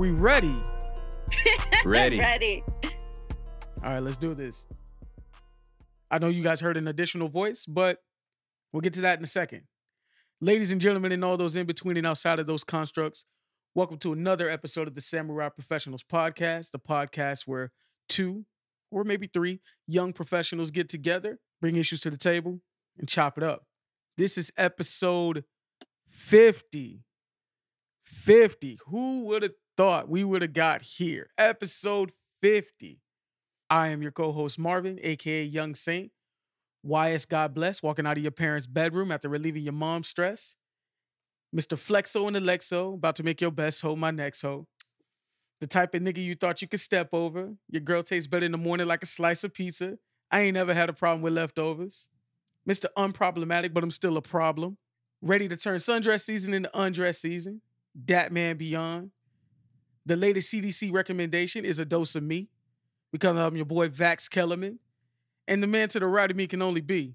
we ready? Ready. Ready. All right, let's do this. I know you guys heard an additional voice, but we'll get to that in a second. Ladies and gentlemen, and all those in between and outside of those constructs, welcome to another episode of the Samurai Professionals Podcast, the podcast where two or maybe three young professionals get together, bring issues to the table, and chop it up. This is episode 50. 50. Who would have thought we would have got here? Episode 50. I am your co-host Marvin, aka Young Saint. YS God bless, walking out of your parents' bedroom after relieving your mom's stress. Mr. Flexo and Alexo, about to make your best hoe my next hoe. The type of nigga you thought you could step over. Your girl tastes better in the morning like a slice of pizza. I ain't never had a problem with leftovers. Mr. Unproblematic, but I'm still a problem. Ready to turn sundress season into undress season. Dat man beyond. The latest CDC recommendation is a dose of me because I'm your boy Vax Kellerman. And the man to the right of me can only be.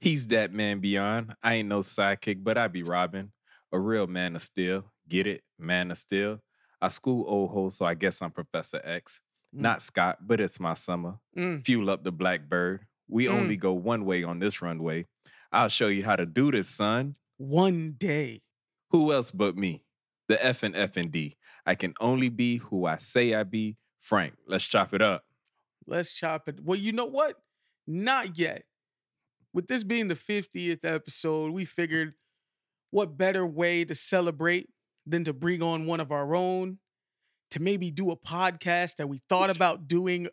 He's that man beyond. I ain't no sidekick, but I be Robin. A real man of steel. Get it? Man of steel. I school old hoes, so I guess I'm Professor X. Mm. Not Scott, but it's my summer. Mm. Fuel up the blackbird. We Mm. only go one way on this runway. I'll show you how to do this, son. One day. Who else but me? The F and F and D. I can only be who I say I be. Frank, let's chop it up. Let's chop it. Well, you know what? Not yet. With this being the 50th episode, we figured what better way to celebrate than to bring on one of our own to maybe do a podcast that we thought about doing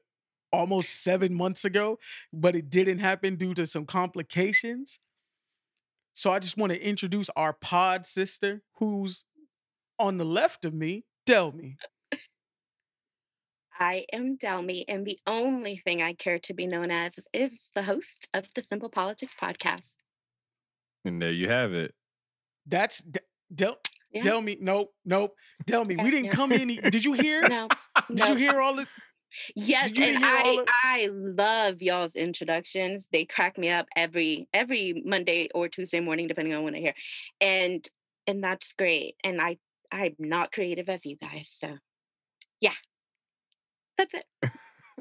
almost seven months ago, but it didn't happen due to some complications. So I just want to introduce our pod sister who's on the left of me, Delmy. I am Delmy, and the only thing I care to be known as is the host of the Simple Politics podcast. And there you have it. That's D- Del. Yeah. Delmy, nope, nope. Delmy, Okay, we didn't yeah. come in. Did you hear? No, Did no. you hear all the? Yes, and I of- I love y'all's introductions. They crack me up every every Monday or Tuesday morning, depending on when I hear. And and that's great. And I I'm not creative as you guys, so yeah, that's it.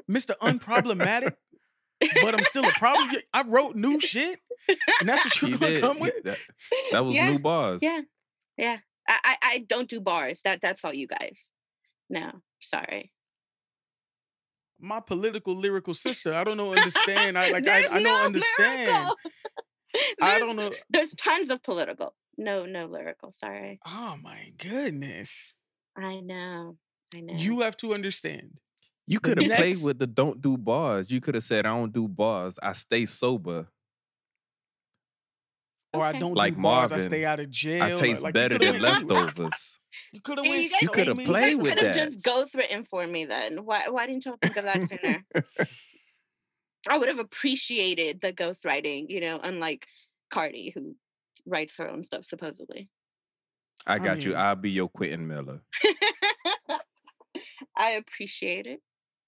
Mr. Unproblematic, but I'm still a problem. I wrote new shit, and that's what you're gonna did. come He- with. that, that was Yeah, new bars. Yeah, yeah. I, I I don't do bars. That that's all you guys. No, sorry. My political lyrical sister. I don't know. Understand? I like. I, I don't no understand. I don't know. There's tons of political. No, no lyrical. Sorry. Oh my goodness. I know. I know. You have to understand. You could have played with the don't do bars. You could have said, I don't do bars. I stay sober. Or I don't Like do bars. I stay out of jail. I taste like, better than leftovers. You could have Hey, went. you guys so You coulda played with that. just ghostwritten for me then. Why why didn't y'all think of that sooner? I would have appreciated the ghostwriting, you know, unlike Cardi, who writes her own stuff supposedly. I I got you. I'll be your Quentin Miller. I appreciate it.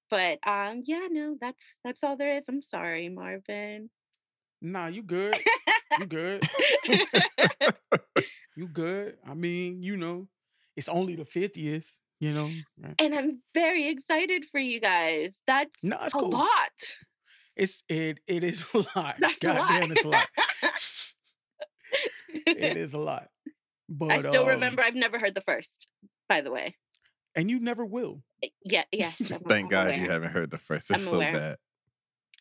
But um yeah, no, that's that's all there is. I'm sorry, Marvin. Nah, you good. You good. You good. I mean, you know, it's only the 50th, you know. right? and I'm very excited for you guys. That's No, it's a cool. lot. It's it it is a lot. That's a God lot. damn, it's a lot. It is a lot. But I still um, remember I've never heard the first, by the way. and you never will. Eh, Yeah, yes. I'm- Thank I'm God you haven't heard the first. I'm It's so aware. bad.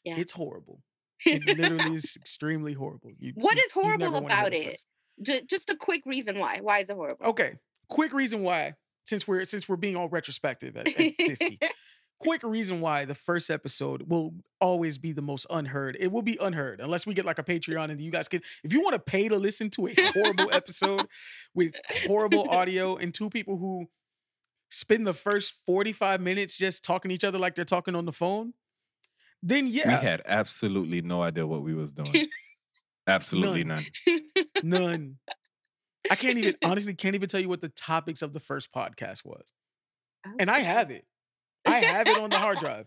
Yeah. It's horrible. It literally is extremely horrible. You, What you- is horrible never wanna hear about it? just a quick reason why. Why is it horrible? Okay. Quick reason why, since we're since we're being all retrospective at, at 50. quick reason why the first episode will always be the most unheard. It will be unheard unless we get like a Patreon and you guys can. If you want to pay to listen to a horrible episode with horrible audio and two people who spend the first 45 minutes just talking to each other like they're talking on the phone, then yeah, We had absolutely no idea what we was doing. Absolutely none. none. I can't even honestly can't even tell you what the topics of the first podcast was. And I have it. I have it on the hard drive.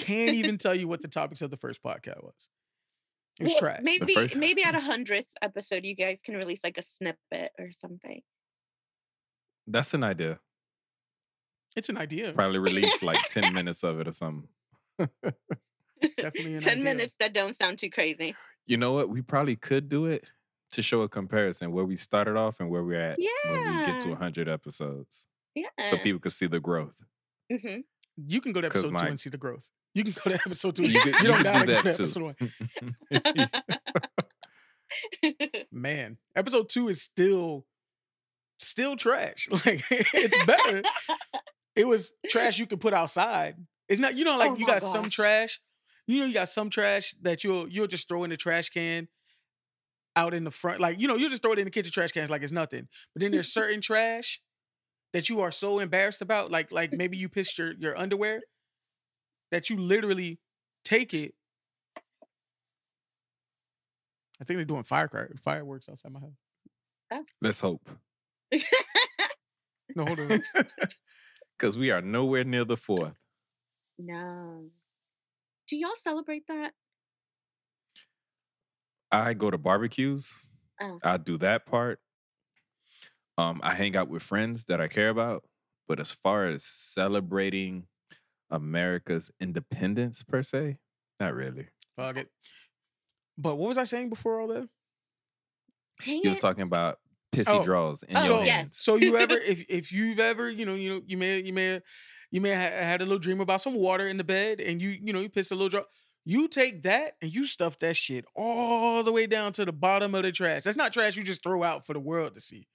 Can't even tell you what the topics of the first podcast was. It was Well, trash. Maybe first- maybe at a hundredth episode, you guys can release like a snippet or something. That's an idea. It's an idea. Probably release like 10 minutes of it or something. definitely an Ten idea. minutes that don't sound too crazy. You know what? We probably could do it to show a comparison where we started off and where we're at when we get to Yeah. 100 episodes. Yeah. So people could see the growth. Hmm You can go to episode two and see the growth. You can go to episode two. You You, don't you could gotta do go to that too. episode one. Man, episode two is still still trash. Like it's better. It was trash you could put outside. It's not, you know, like Oh you my got some trash. You know, you got some trash that you'll you'll just throw in the trash can out in the front. Like, you know, you'll just throw it in the kitchen trash cans like it's nothing. But then there's certain trash that you are so embarrassed about. Like, like maybe you pissed your, your underwear that you literally take it. I think they're doing firecracker fireworks outside my house. Oh. Let's hope. No, hold on. Because we are nowhere near the fourth. no. Do y'all celebrate that? I go to barbecues. Oh. I do that part. Um, I hang out with friends that I care about. But as far as celebrating America's independence per se, not really. Fuck it. But what was I saying before all that? Dang He was talking about pissy Oh. draws in Oh, your so, hands. so you ever if if you've ever you know you know you may you may you may have had a little dream about some water in the bed and you you know you piss a little drop. You take that and you stuff that shit all the way down to the bottom of the trash. That's not trash you just throw out for the world to see.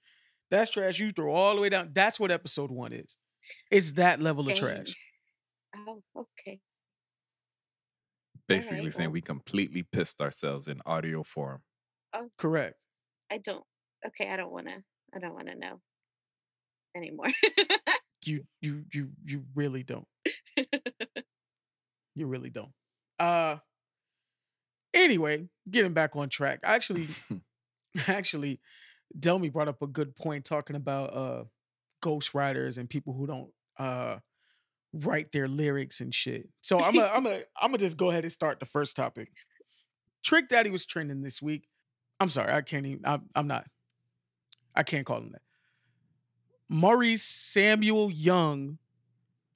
That's trash you throw all the way down. That's what episode one is. It's that level of trash. Oh, okay. Basically Alright, saying well. we completely pissed ourselves in audio form. Oh, Correct. I don't. Okay, I don't want to. I don't want to know anymore. You you you you really don't. You really don't. Uh anyway, getting back on track. Actually, actually, Delmy brought up a good point talking about uh ghost writers and people who don't uh write their lyrics and shit. So I'm gonna I'm gonna I'm gonna just go ahead and start the first topic. Trick Daddy was trending this week. I'm sorry, I can't even I'm, I'm not I can't call him that. Maurice Samuel Young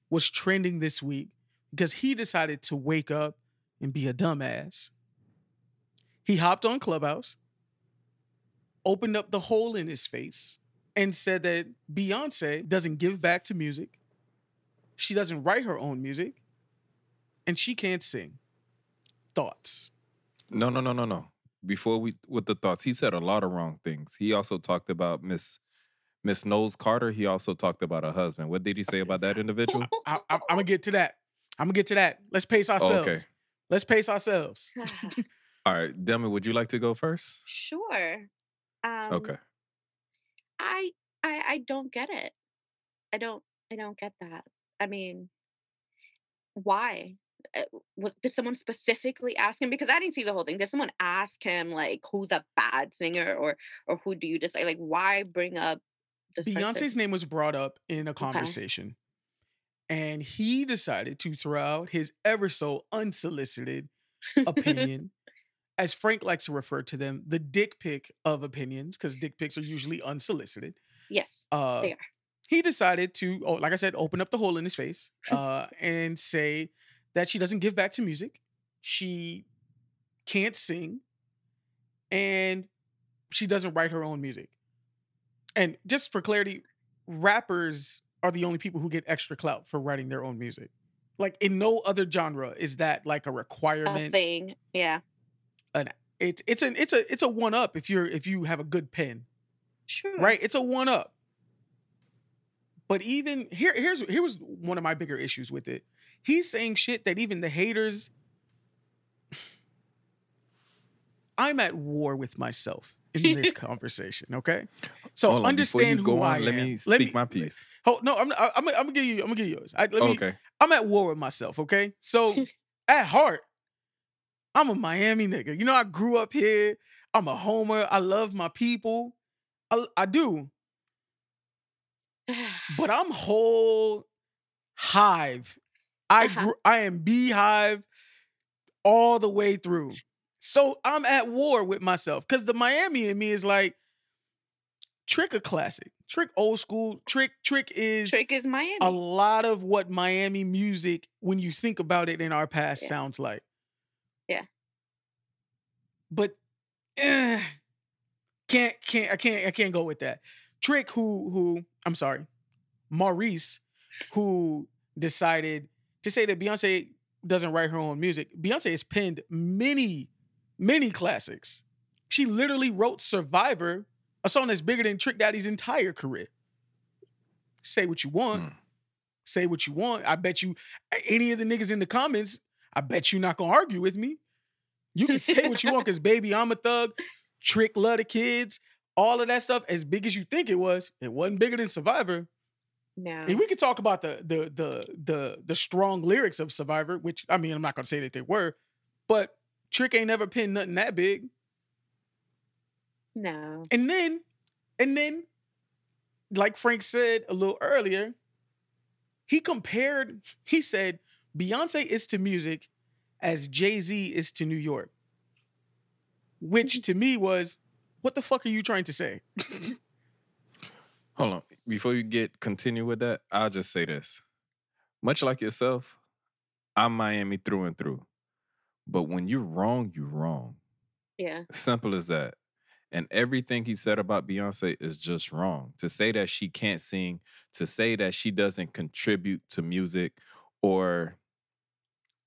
was trending this week because he decided to wake up and be a dumbass. He hopped on Clubhouse, opened up the hole in his face, and said that Beyonce doesn't give back to music. She doesn't write her own music, and she can't sing. Thoughts? No, no, no, no, no. Before we with the thoughts, he said a lot of wrong things. He also talked about Miss Miss Knowles Carter. He also talked about her husband. What did he say about that individual? I, I, I'm gonna get to that. I'm gonna get to that. Let's pace oh, ourselves. okay. Let's pace ourselves. All right, Demi, would you like to go first? sure. Um, Okay. I I I don't get it. I don't I don't get that. I mean, why? Uh, Was did someone specifically ask him? Because I didn't see the whole thing. Did someone ask him like who's a bad singer or or who do you decide? Like why bring up this person? Beyonce's name was brought up in a conversation, and he decided to throw out his ever so unsolicited opinion, as Frank likes to refer to them, the dick pic of opinions, because dick pics are usually unsolicited. yes. Uh, They are. He decided to, oh, like I said, open up the hole in his face uh, and say that she doesn't give back to music, she can't sing, and she doesn't write her own music. And just for clarity, rappers are the only people who get extra clout for writing their own music. Like in no other genre is that like a A requirement. thing. Yeah. It's it's an it's a it's a one up if you're if you have a good pen. Sure. right? It's a one up. But even here, here's here was one of my bigger issues with it. He's saying shit that even the haters. I'm at war with myself in this conversation. Okay, so Hold on, before you understand go who on, I let am. me speak my piece. Hold, no, I'm, I'm, I'm gonna give you. I'm gonna give you yours. I, let me, okay. I'm at war with myself, okay? So at heart, I'm a Miami nigga. You know, I grew up here. I'm a homer. I love my people. I, I do. But I'm whole hive. I Uh-huh. grew, I am beehive all the way through. So I'm at war with myself because the Miami in me is like Trick a classic. Trick old school. Trick Trick is Trick is Miami. a lot of what Miami music, when you think about it in our past, Yeah. sounds like. But eh, can't can't I can't I can't go with that. Trick, who who I'm sorry, Maurice, who decided to say that Beyonce doesn't write her own music. Beyonce has penned many, many classics. She literally wrote Survivor, a song that's bigger than Trick Daddy's entire career. Say what you want. Mm. Say what you want. I bet you any of the niggas in the comments, I bet you not gonna argue with me. You can say what you want because baby, I'm a thug. Trick love the kids. All of that stuff, as big as you think it was, it wasn't bigger than Survivor. no. And we could talk about the the the the the strong lyrics of Survivor, which I mean, I'm not gonna say that they were, but Trick ain't never pinned nothing that big. no. And then, and then, like Frank said a little earlier, he compared, he said, Beyonce is to music as Jay-Z is to New York. Which mm-hmm. to me was, what the fuck are you trying to say? Hold on. Before you get continue with that, I'll just say this. Much like yourself, I'm Miami through and through. But when you're wrong, you're wrong. Yeah. Simple as that. And everything he said about Beyonce is just wrong. To say that she can't sing, to say that she doesn't contribute to music or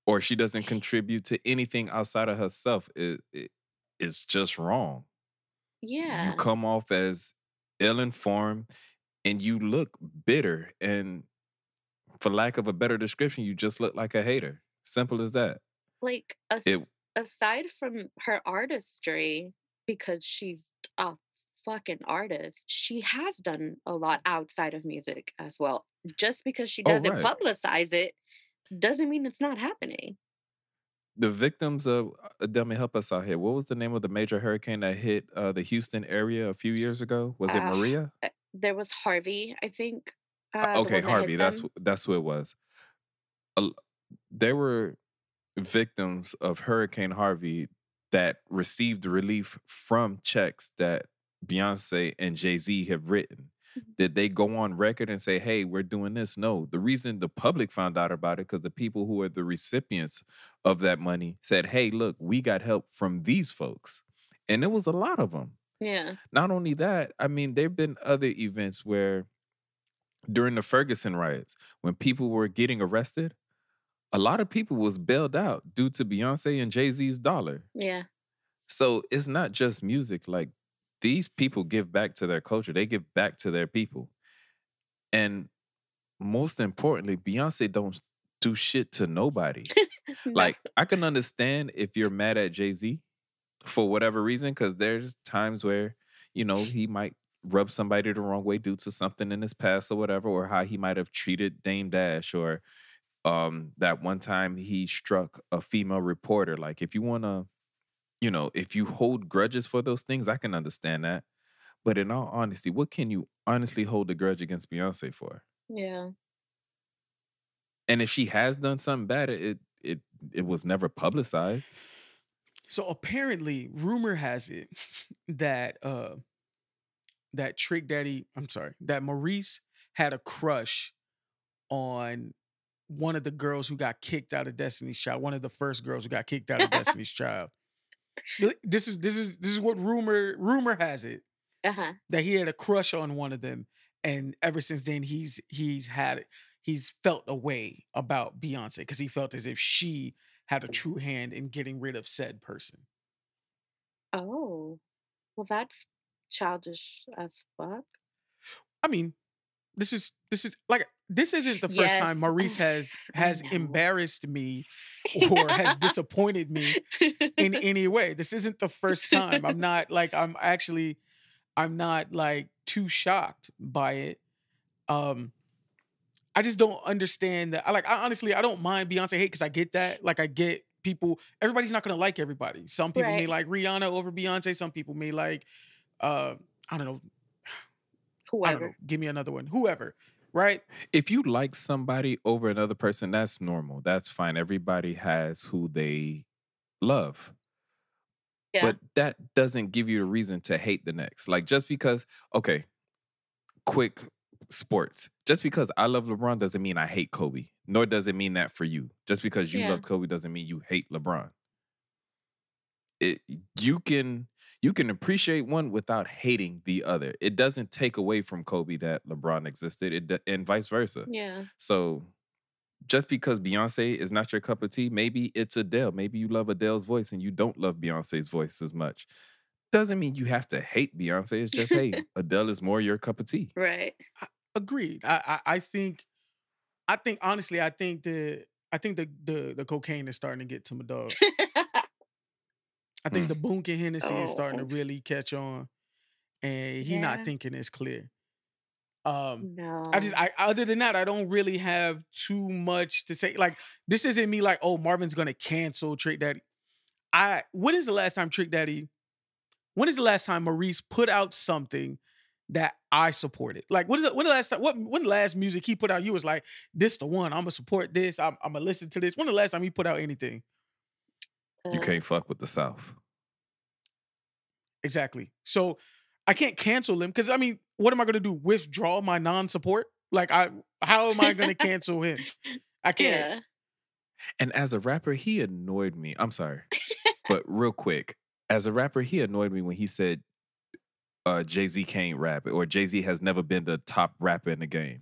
or she doesn't contribute to anything outside of herself is it, it's just wrong. Yeah. You come off as ill-informed and you look bitter and for lack of a better description, you just look like a hater. Simple as that. like as- It- aside from her artistry because she's a fucking artist she has done a lot outside of music as well just because she Oh, doesn't right. publicize it doesn't mean it's not happening the victims of uh, Delmy, help us out here. What was the name of the major hurricane that hit uh, the Houston area a few years ago? Was it Uh, Maria? there was harvey i think Uh, uh, okay, one that Harvey. That's that's who it was. There were victims of Hurricane Harvey that received relief from checks that Beyonce and Jay Z have written. Did they go on record and say, "Hey, we're doing this"? No. The reason the public found out about it because the people who are the recipients of that money said, "Hey, look, we got help from these folks," and it was a lot of them yeah not only that, I mean, there have been other events where during the Ferguson riots, when people were getting arrested, a lot of people was bailed out due to Beyonce and Jay-Z's dollar. yeah So it's not just music. Like these people give back to their culture. They give back to their people. And most importantly, Beyonce don't do shit to nobody. No. Like I can understand if you're mad at Jay Z for whatever reason, because there's times where you know he might rub somebody the wrong way due to something in his past or whatever, or how he might have treated Dame Dash, or um that one time he struck a female reporter. Like if you wanna, you know, if you hold grudges for those things, I can understand that. But in all honesty, what can you honestly hold a grudge against Beyonce for? yeah And if she has done something bad, it it it was never publicized. So apparently, rumor has it that uh that Trick Daddy, I'm sorry, that Maurice had a crush on one of the girls who got kicked out of Destiny's Child, one of the first girls who got kicked out of Destiny's Child. This is this is this is what rumor rumor has it uh-huh that he had a crush on one of them, and ever since then he's he's had he's felt a way about Beyonce because he felt as if she had a true hand in getting rid of said person. oh well that's childish as fuck I mean, this is this is like this isn't the first Yes. time Maurice has has embarrassed me or has disappointed me in any way. This isn't the first time. I'm not like I'm actually I'm not like too shocked by it. Um I just don't understand that. I like I honestly I don't mind Beyonce hate because I get that. Like I get people, everybody's not gonna like everybody. Some people may like Rihanna over Beyonce, some people may like uh I don't know, I don't whoever know, give me another one. Whoever, right? If you like somebody over another person, that's normal. That's fine. Everybody has who they love. Yeah. But that doesn't give you a reason to hate the next. Like just because, okay, quick sports. Just because I love LeBron doesn't mean I hate Kobe. Nor does it mean that for you. Just because you Yeah. love Kobe doesn't mean you hate LeBron. It you can you can appreciate one without hating the other. It doesn't take away from Kobe that LeBron existed, it, and vice versa. Yeah. So just because Beyonce is not your cup of tea, maybe it's Adele. Maybe you love Adele's voice and you don't love Beyonce's voice as much. Doesn't mean you have to hate Beyonce. It's just, hey, Adele is more your cup of tea. Right. Agreed. I, I I think I think honestly, I think the I think the the the cocaine is starting to get to my dog. I think Hmm. the Boonk and Hennessy is starting to Oh. really catch on, and he Yeah. not thinking it's clear. Um, no. I just I other than that, I don't really have too much to say. Like this isn't me like, oh, Marvin's gonna cancel Trick Daddy. I when is the last time Trick Daddy? When is the last time Maurice put out something that I supported? Like what is it? When the last time? What when the last music he put out? You was like, this the one. I'm gonna support this. I'm, I'm gonna listen to this. When the last time he put out anything? You Uh, can't fuck with the South. Exactly. So I can't cancel him because I mean, what am I gonna do? Withdraw my non-support? Like I how am I gonna cancel him? I can't. Yeah. And as a rapper, he annoyed me. I'm sorry. but real quick, as a rapper, he annoyed me when he said uh, Jay Z can't rap or Jay Z has never been the top rapper in the game.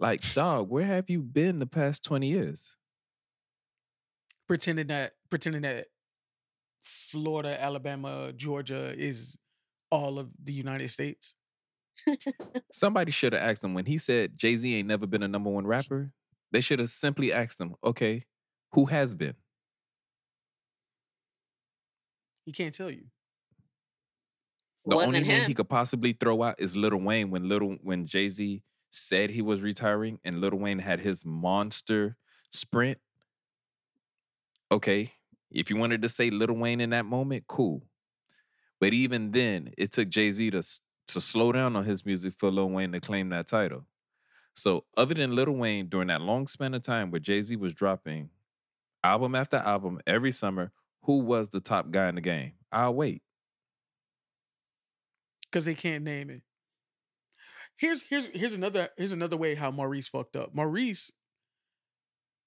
Like, dog, where have you been the past 20 years? Pretending that pretending that Florida, Alabama, Georgia is all of the United States. Somebody should have asked him when he said Jay Z ain't never been a number one rapper. They should have simply asked him, okay, who has been? He can't tell you. The Wasn't only name he could possibly throw out is Little Wayne when Little when Jay Z said he was retiring and Little Wayne had his monster sprint. Okay, if you wanted to say Little Wayne in that moment, cool. But even then, it took Jay Z to to slow down on his music for Lil Wayne to claim that title. So, other than Little Wayne, during that long span of time where Jay Z was dropping album after album every summer, who was the top guy in the game? I'll wait. Because they can't name it. Here's here's here's another here's another way how Maurice fucked up. Maurice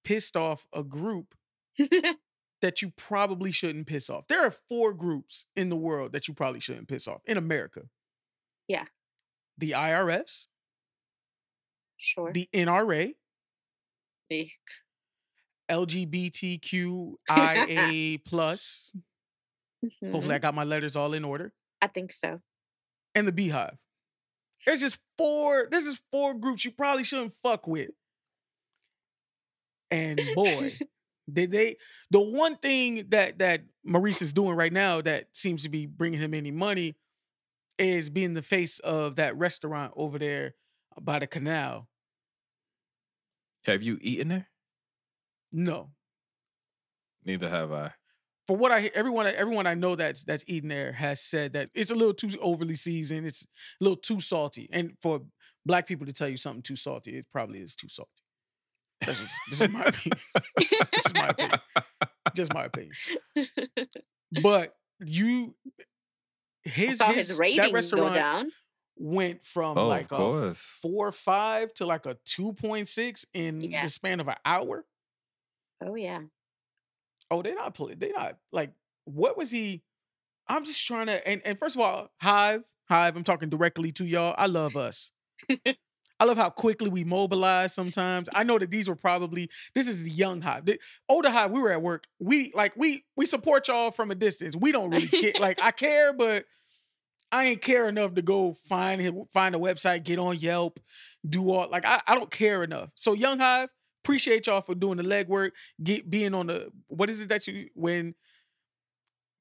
pissed off a group that you probably shouldn't piss off. There are four groups in the world that you probably shouldn't piss off in America. Yeah. The IRS, sure. the NRA, Eh, LGBTQIA plus. Hopefully, I got my letters all in order. I think so. And the Beehive. There's just four. There's just four groups you probably shouldn't fuck with. And boy, did they. The one thing that that Maurice is doing right now that seems to be bringing him any money is being the face of that restaurant over there by the canal. Have you eaten there? No, Neither have I. for what I everyone everyone I know that's that's eaten there has said that it's a little too overly seasoned. It's a little too salty, and for black people to tell you something too salty, it probably is too salty. That's just, this is my opinion. this is my opinion. Just my opinion. But you, his saw his, his that ratings go restaurant down. went from Oh, like a course. four five to like a two point six in Yeah. the span of an hour. Oh yeah. Oh, they're not play. They not like. What was he? I'm just trying to. And and first of all, Hive, Hive. I'm talking directly to y'all. I love us. I love how quickly we mobilize. Sometimes I know that these were probably this is the young Hive. The older Hive, we were at work. We like we we support y'all from a distance. We don't really care. like I care, but I ain't care enough to go find him, find a website, get on Yelp, do all like I, I don't care enough. So Young Hive, appreciate y'all for doing the legwork, get being on the what is it that you when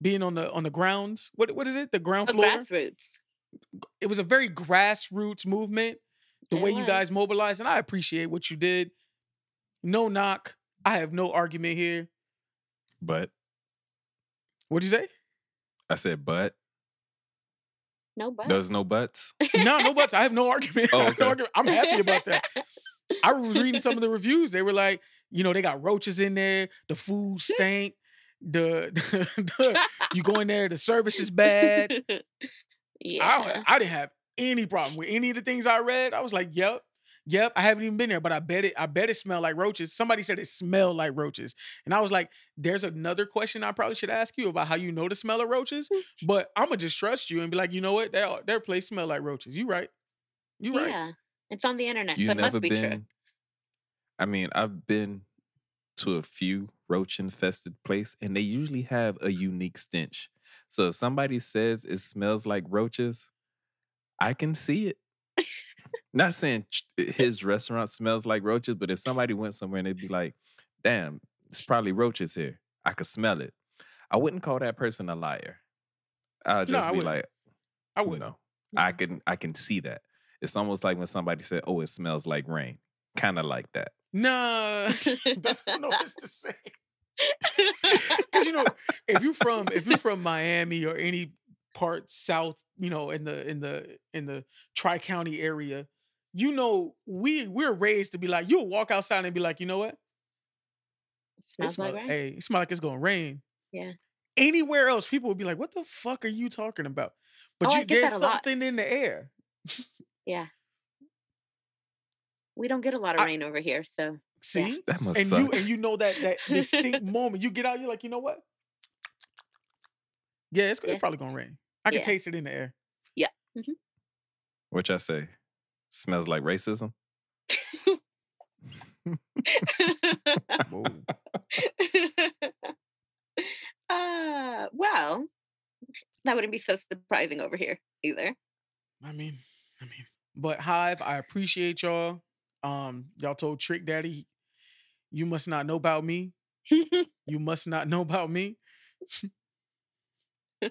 being on the on the grounds? What what is it? The ground The floor? grassroots. It was a very grassroots movement. The It way you guys mobilized, and I appreciate what you did. No knock. I have no argument here. But What'd you say? I said, but No but. there's no buts. no, no buts. I have no argument. Oh, okay. no argument. I'm happy about that. I was reading some of the reviews. They were like, you know, they got roaches in there. The food stank. The, the- you go in there, the service is bad. yeah. I, I didn't have any problem with any of the things I read. I was like, yep, yep. I haven't even been there, but I bet it. I bet it smelled like roaches. Somebody said it smelled like roaches, and I was like, there's another question I probably should ask you about how you know the smell of roaches. Mm. But I'm gonna just trust you and be like, you know what? Their their place smell like roaches. You right. You right. Yeah. It's on the internet, You so it never must be true. been. I mean, I've been to a few roach infested place, and they usually have a unique stench. So if somebody says it smells like roaches, I can see it. Not saying eh, his restaurant smells like roaches, but if somebody went somewhere and they'd be like, "Damn, it's probably roaches here," I could smell it. I wouldn't call that person a liar. I'd No, just I be wouldn't. like, I would. know, mm. I can I can see that. It's almost like when somebody said, "Oh, it smells like rain," kind of like that. No, that's I don't know if it's the same. Because you know, if you're from if you're from Miami or any part south, you know, in the in the in the tri county area, you know, we we're raised to be like, you'll walk outside and be like, you know what? It Smells smell, like rain. Hey, it smell like it's gonna rain. Yeah. Anywhere else, people would be like, what the fuck are you talking about? But Oh, you get there's that lot. something in the air. Yeah. We don't get a lot of I- rain over here, so See? That must And suck. you and you know that that distinct moment. You get out, you're like, you know what? Yeah, it's, Yeah. it's probably gonna rain. I can Yeah. taste it in the air. Yeah. What y'all say? Smells like racism. Whoa. uh, well, that wouldn't be so surprising over here either. I mean, I mean, but Hive, I appreciate y'all. Um, y'all told Trick Daddy, you must not know about me. You must not know about me.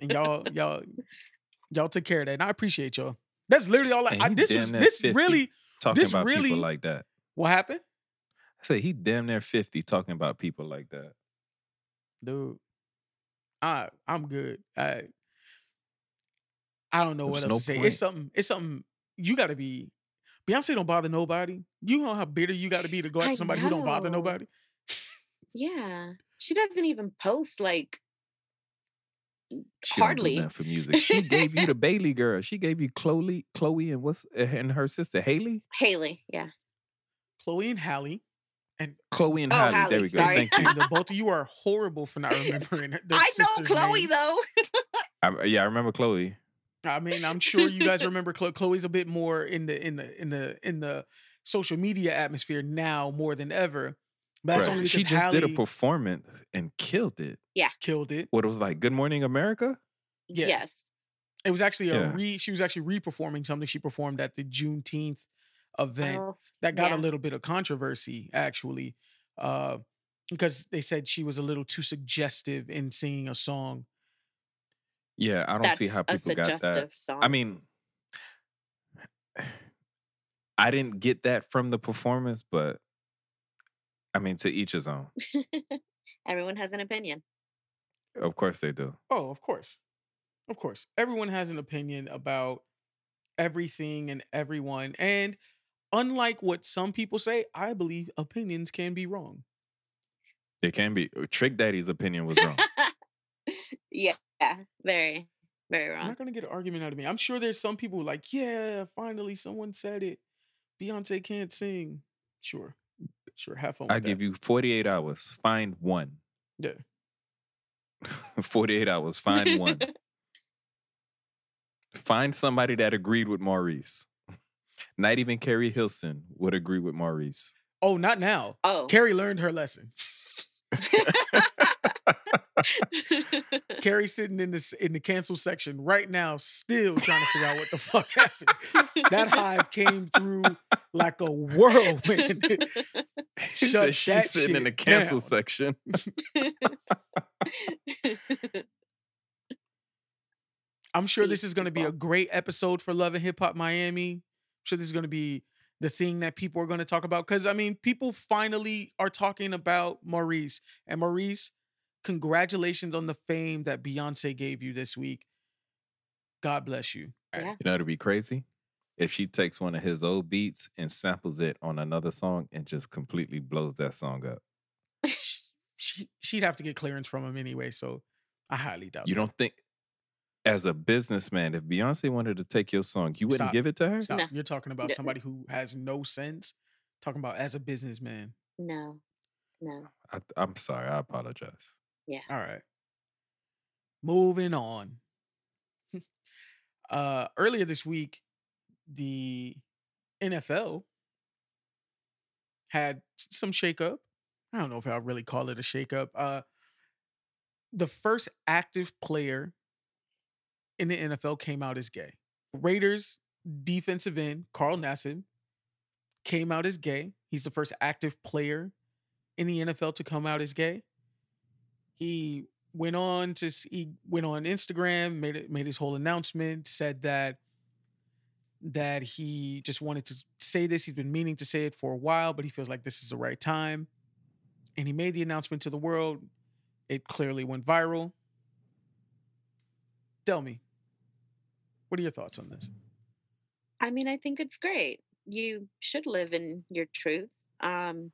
and y'all, y'all, y'all took care of that. And I appreciate y'all. That's literally all I, I this damn was this 50. really Talking This about really- people like that. what happened? I say he damn near 50 talking about people like that. dude. I I'm good. I I don't know what else no to say. point. It's something. It's something. You got to be. Beyonce don't bother nobody. You know how bitter you got to be to go I after somebody who don't bother nobody. Yeah. She doesn't even post like She Hardly. don't for music. She gave you the Bailey girl. She gave you Chloe, Chloe, and what's uh, and her sister Haley. Haley. Yeah. Chloe and Halle, and Chloe and Oh, Halle. There we go. sorry. Thank you. the both of you are horrible for not remembering the I know Chloe name. though. I, yeah, I remember Chloe. I mean, I'm sure you guys remember Chloe. Chloe's a bit more in the in the in the in the social media atmosphere now more than ever. But that's Right. only She just did a performance and killed it. Yeah, killed it. What it was like, Good Morning America. Yeah. Yes. It was actually a Yeah. re. She was actually re-performing something she performed at the Juneteenth event Oh, that got yeah. a little bit of controversy actually, uh, because they said she was a little too suggestive in singing a song. Yeah, I don't that's see how a people got that. song. I mean, I didn't get that from the performance, but I mean, to each his own. everyone has an opinion. Of course they do. Oh, of course, of course. Everyone has an opinion about everything and everyone, and unlike what some people say, I believe opinions can be wrong. It can be. uh, Trick Daddy's opinion was wrong. yeah. Very, very wrong. I'm not gonna get an argument out of me. I'm sure there's some people who are like, yeah, finally someone said it. Beyonce can't sing. Sure, sure. Have fun. I with give that. you 48 hours. Find one. Yeah. 48 hours. Find one. Find somebody that agreed with Maurice. Not even Keri Hilson would agree with Maurice. Oh, not now. Oh. Carrie learned her lesson. Keri sitting in this in the cancel section right now, still trying to figure out what the fuck happened. That hive came through like a whirlwind. She Shut she's sitting in the cancel down. section. I'm sure this is going to be a great episode for Love and Hip Hop Miami. I'm sure this is going to be the thing that people are going to talk about because I mean, people finally are talking about Maurice and Maurice. Congratulations on the fame that Beyonce gave you this week. God bless you. Yeah. You know, it'd be crazy if she takes one of his old beats and samples it on another song and just completely blows that song up. She, she she'd have to get clearance from him anyway. So I highly doubt. You that. don't think, as a businessman, if Beyonce wanted to take your song, you wouldn't Stop. give it to her? Stop. No. You're talking about somebody who has no sense. Talking about as a businessman. No, no. I, I'm sorry. I apologize. All right. Moving on. uh earlier this week, the NFL had some shakeup. I don't know if I'll really call it a shakeup. Uh the first active player in the NFL came out as gay. Raiders defensive end, Carl Nassib, came out as gay. He's the first active player in the NFL to come out as gay he went on to he went on Instagram, made it made his whole announcement, said that that he just wanted to say this. He's been meaning to say it for a while, but he feels like this is the right time. And he made the announcement to the world. It clearly went viral. Tell me, what are your thoughts on this? I mean, I think it's great. You should live in your truth. Um,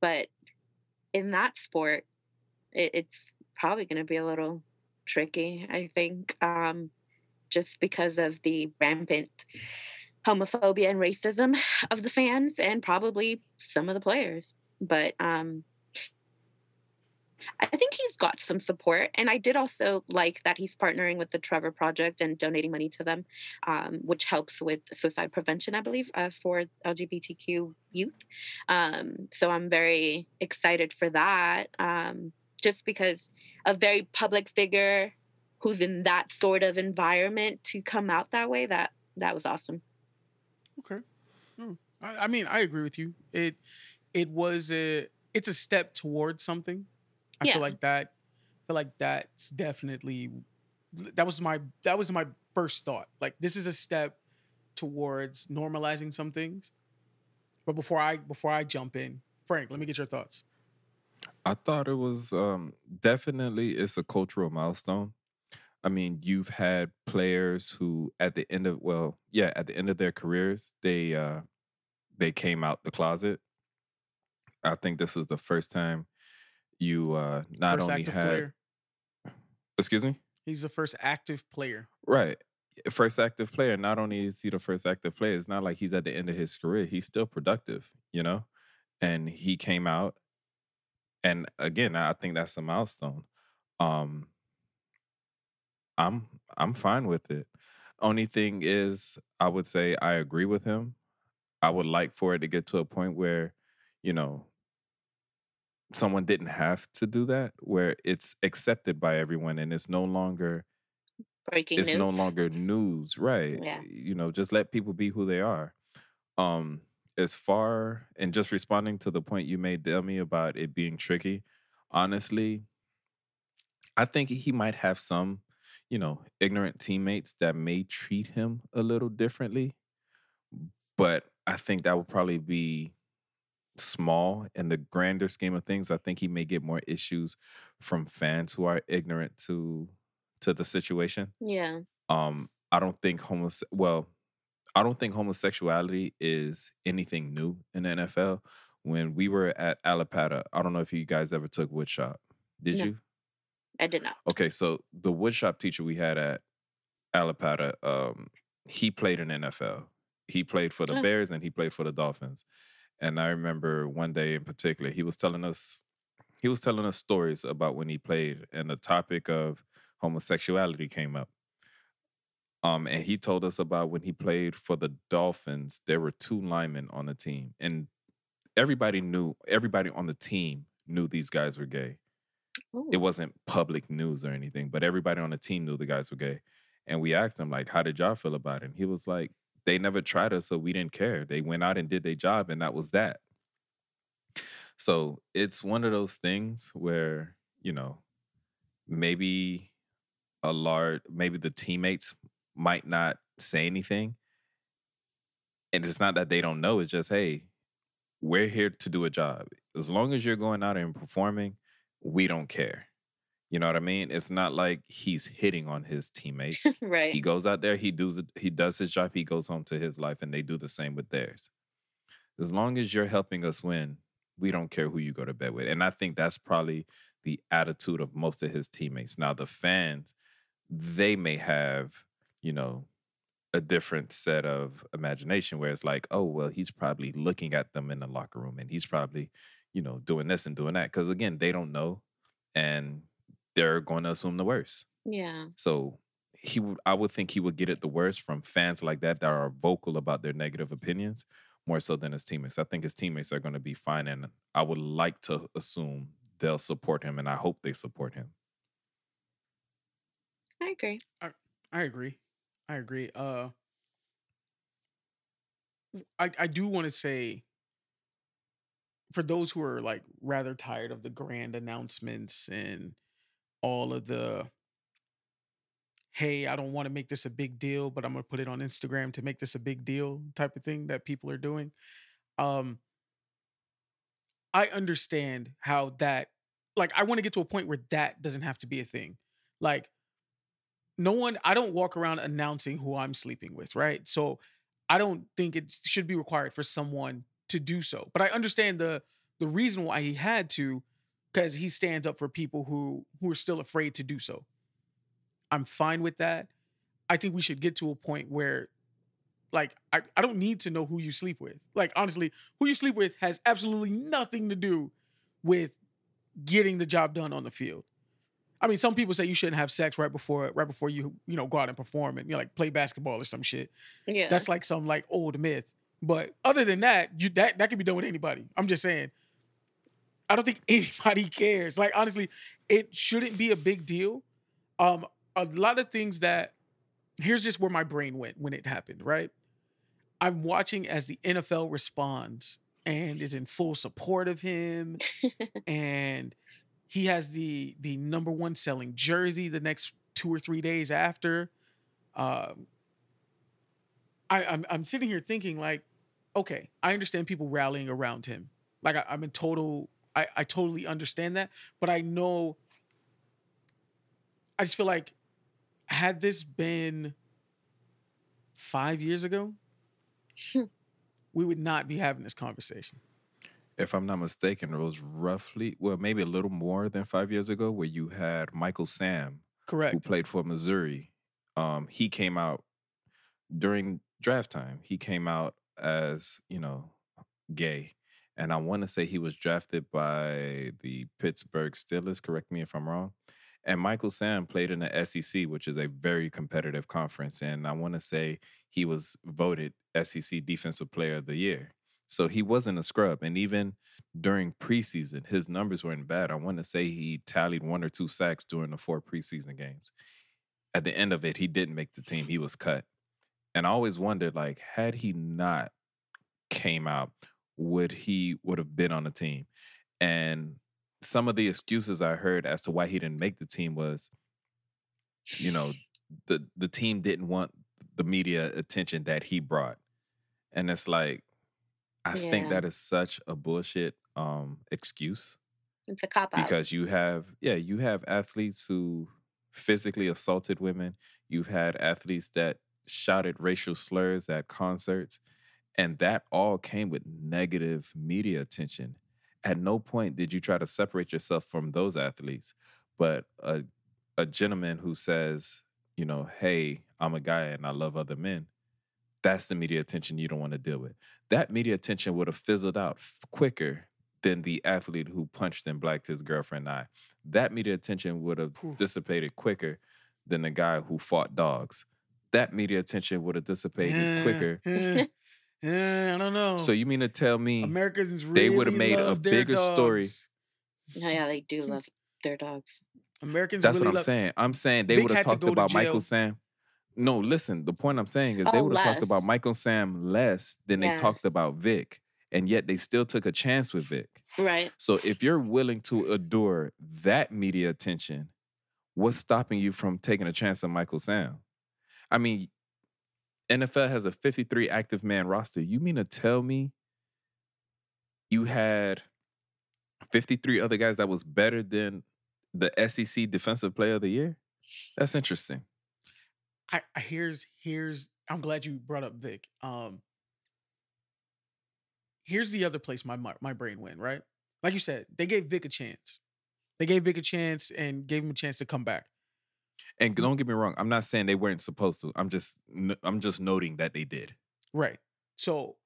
but in that sport, it, it's probably going to be a little tricky, I think, um, just because of the rampant homophobia and racism of the fans and probably some of the players. But um, I think he's got some support. And I did also like that he's partnering with the Trevor Project and donating money to them um, which helps with suicide prevention, I believe, uh, for LGBTQ youth. Um, so I'm very excited for that, um, just because a very public figure who's in that sort of environment to come out that way that that was awesome. Okay. Hmm. I, I mean, I agree with you. It it was a it's a step towards something. I Yeah. feel like that. I feel like that's definitely that was my that was my first thought. Like this is a step towards normalizing some things. But before I before I jump in, Frank, let me get your thoughts. I thought it was um, definitely it's a cultural milestone. I mean, you've had players who at the end of well, yeah, at the end of their careers, they uh they came out the closet. I think this is the first time you uh not first only active had player. excuse me? He's the first active player. Right. First active player. Not only is he the first active player, it's not like he's at the end of his career. He's still productive, you know? And he came out. And again, I think that's a milestone. Um I'm I'm fine with it. Only thing is I would say I agree with him. I would like for it to get to a point where, you know, someone didn't have to do that, where it's accepted by everyone and it's no longer Breaking it's news. no longer news right Yeah. you know just let people be who they are um as far and just responding to the point you made Delmy about it being tricky honestly i think he might have some you know ignorant teammates that may treat him a little differently but i think that would probably be small in the grander scheme of things i think he may get more issues from fans who are ignorant to to the situation Yeah. um i don't think homose well i don't think homosexuality is anything new in the nfl when we were at Allapattah i don't know if you guys ever took woodshop did No. you I did not. okay so the woodshop teacher we had at Allapattah um he played in nfl he played for the Oh. bears and he played for the dolphins and i remember one day in particular he was telling us he was telling us stories about when he played and the topic of homosexuality came up um, and he told us about when he played for the Dolphins, there were two linemen on the team, and everybody knew, everybody on the team knew these guys were gay. It wasn't public news or anything, but everybody on the team knew the guys were gay. And we asked him, like, how did y'all feel about it? And he was like, they never tried us, so we didn't care. They went out and did their job, and that was that. So it's one of those things where, you know, maybe a large, maybe the teammates might not say anything. And it's not that they don't know, it's just, hey, we're here to do a job. As long as you're going out and performing, we don't care. You know what I mean? It's not like he's hitting on his teammates. right. he goes out there, he does it, he does his job, he goes home to his life, and they do the same with theirs. As long as you're helping us win, We don't care who you go to bed with. And I think that's probably the attitude of most of his teammates. Now, the fans, they may have, you know, a different set of imagination where it's like, oh, well, he's probably looking at them in the locker room and he's probably, you know, doing this and doing that. Cause again, they don't know and they're going to assume the worst. Yeah. So he would I would think he would get it the worst from fans like that that are vocal about their negative opinions more so than his teammates. I think his teammates are going to be fine and I would like to assume they'll support him and I hope they support him. I agree. I agree. I agree. Uh I I do want to say for those who are like rather tired of the grand announcements and all of the hey, I don't want to make this a big deal, but I'm going to put it on Instagram to make this a big deal type of thing that people are doing. Um I understand how that like I want to get to a point where that doesn't have to be a thing. Like no one I don't walk around announcing who I'm sleeping with, right? So I don't think it should be required for someone to do so. But I understand the the reason why he had to cuz he stands up for people who who are still afraid to do so. I'm fine with that. I think we should get to a point where like I, I don't need to know who you sleep with. Like honestly, who you sleep with has absolutely nothing to do with getting the job done on the field. I mean, some people say you shouldn't have sex right before right before you you know go out and perform and you know, like play basketball or some shit. Yeah. That's like some like old myth. But other than that, you that that can be done with anybody. I'm just saying. I don't think anybody cares. Like honestly, it shouldn't be a big deal. Um, a lot of things that here's just where my brain went when it happened. Right, I'm watching as the NFL responds and is in full support of him, and he has the the number one selling jersey the next two or three days after. Um, I, I'm I'm sitting here thinking like, okay, I understand people rallying around him. Like I, I'm in total, I, I totally understand that, but I know. I just feel like, had this been five years ago, we would not be having this conversation. If I'm not mistaken, it was roughly well, maybe a little more than five years ago where you had Michael Sam correct, who played for Missouri. Um, he came out during draft time. He came out as, you know, gay. And I want to say he was drafted by the Pittsburgh Steelers. Correct me if I'm wrong. And Michael Sam played in the SEC, which is a very competitive conference. And I want to say he was voted SEC Defensive Player of the Year. So he wasn't a scrub. And even during preseason, his numbers weren't bad. I want to say he tallied one or two sacks during the four preseason games. At the end of it, he didn't make the team. He was cut. And I always wondered, like, had he not came out, would he would have been on the team? And some of the excuses I heard as to why he didn't make the team was, you know, the the team didn't want the media attention that he brought. And it's like, I think that is such a bullshit um excuse It's a cop out. because you have yeah you have athletes who physically assaulted women you've had athletes that shouted racial slurs at concerts and that all came with negative media attention at no point did you try to separate yourself from those athletes but a, a gentleman who says you know hey i'm a guy and i love other men that's the media attention you don't want to deal with that media attention would have fizzled out f- quicker than the athlete who punched and blacked his girlfriend eye. That media attention would have dissipated quicker than the guy who fought dogs. That media attention would have dissipated Eh, quicker. eh, eh, I don't know. So you mean to tell me Americans really they would've made a love their bigger story. No, yeah, they do love their dogs. Americans that's really what I'm love. saying? I'm saying they would have talked about. Michael Sam. No, listen, the point I'm saying is they Oh, would have talked about. Michael Sam less than they talked about Vic. And yet they still took a chance with Vic. Right. So if you're willing to adore that media attention, what's stopping you from taking a chance on Michael Sam? I mean, NFL has a 53 active man roster. You mean to tell me you had 53 other guys that was better than the SEC Defensive Player of the Year? That's interesting. I, I here's here's I'm glad you brought up Vic. Um here's the other place my my, my brain went, right? Like you said, they gave Vic a chance. They gave Vic a chance and gave him a chance to come back. And don't get me wrong, I'm not saying they weren't supposed to. I'm just I'm just noting that they did. Right. So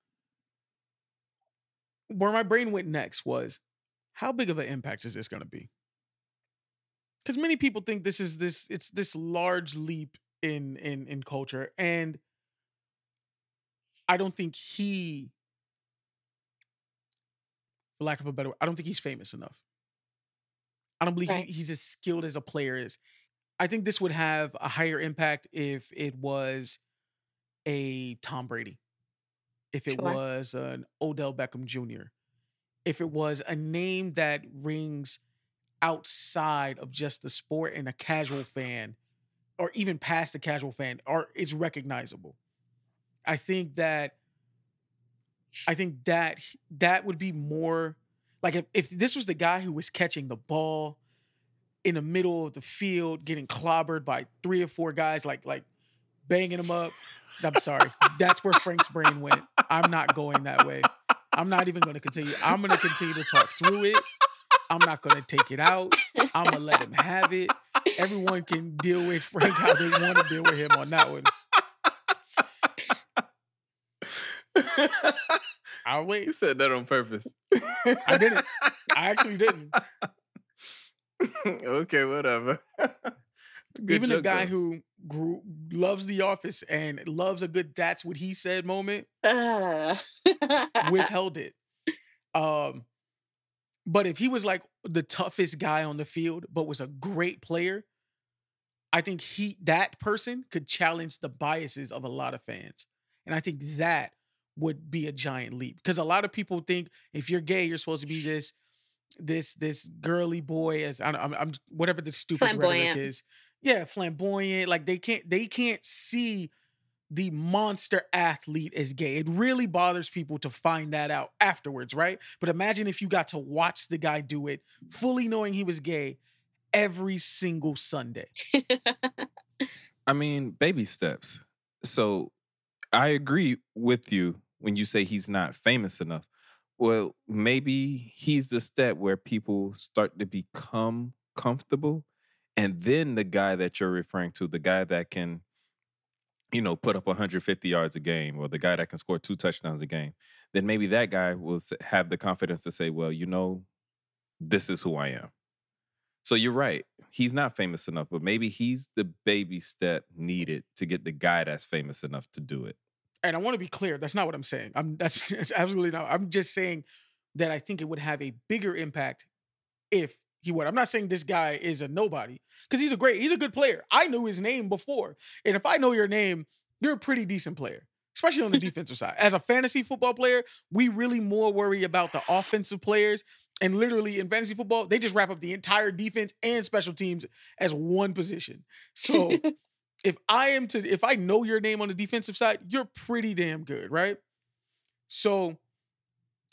where my brain went next was how big of an impact is this going to be? Because many people think this is this it's this large leap in in in culture, and I don't think he, for lack of a better, word, I don't think he's famous enough. I don't believe Right. he, he's as skilled as a player is. I think this would have a higher impact if it was a Tom Brady, if it Sure. was an Odell Beckham Jr., if it was a name that rings outside of just the sport and a casual fan, or even past the casual fan, or it's recognizable. I think that I think that that would be more like if, if this was the guy who was catching the ball in the middle of the field, getting clobbered by three or four guys, like like banging him up. I'm sorry. That's where Frank's brain went. I'm not going that way. I'm not even going to continue. I'm going to continue to talk through it. I'm not going to take it out. I'm going to let him have it. Everyone can deal with Frank how they want to deal with him on that one. I'll wait. you said that on purpose. I didn't. I actually didn't. okay, whatever. Good Even a guy though. who grew, loves The Office and loves a good "That's what he said" moment Uh. withheld it. Um, but if he was like the toughest guy on the field, but was a great player, I think he that person could challenge the biases of a lot of fans, and I think that would be a giant leap because a lot of people think if you're gay, you're supposed to be this this this girly boy as I I'm, I'm whatever the stupid rhetoric is. Yeah, flamboyant. Like they can't they can't see the monster athlete is gay. It really bothers people to find that out afterwards, right? But imagine if you got to watch the guy do it fully knowing he was gay every single Sunday. I mean, baby steps. So I agree with you when you say he's not famous enough. Well, maybe he's the step where people start to become comfortable. And then the guy that you're referring to, the guy that can, you know, put up 150 yards a game or the guy that can score two touchdowns a game, then maybe that guy will have the confidence to say, well, you know, this is who I am. So you're right. He's not famous enough, but maybe he's the baby step needed to get the guy that's famous enough to do it. And I want to be clear, that's not what I'm saying. I'm that's, that's absolutely not. I'm just saying that I think it would have a bigger impact if he would. I'm not saying this guy is a nobody because he's a great, he's a good player. I knew his name before. And if I know your name, you're a pretty decent player, especially on the defensive side. As a fantasy football player, we really more worry about the offensive players. And literally in fantasy football, they just wrap up the entire defense and special teams as one position. So if I am to if I know your name on the defensive side, you're pretty damn good, right? So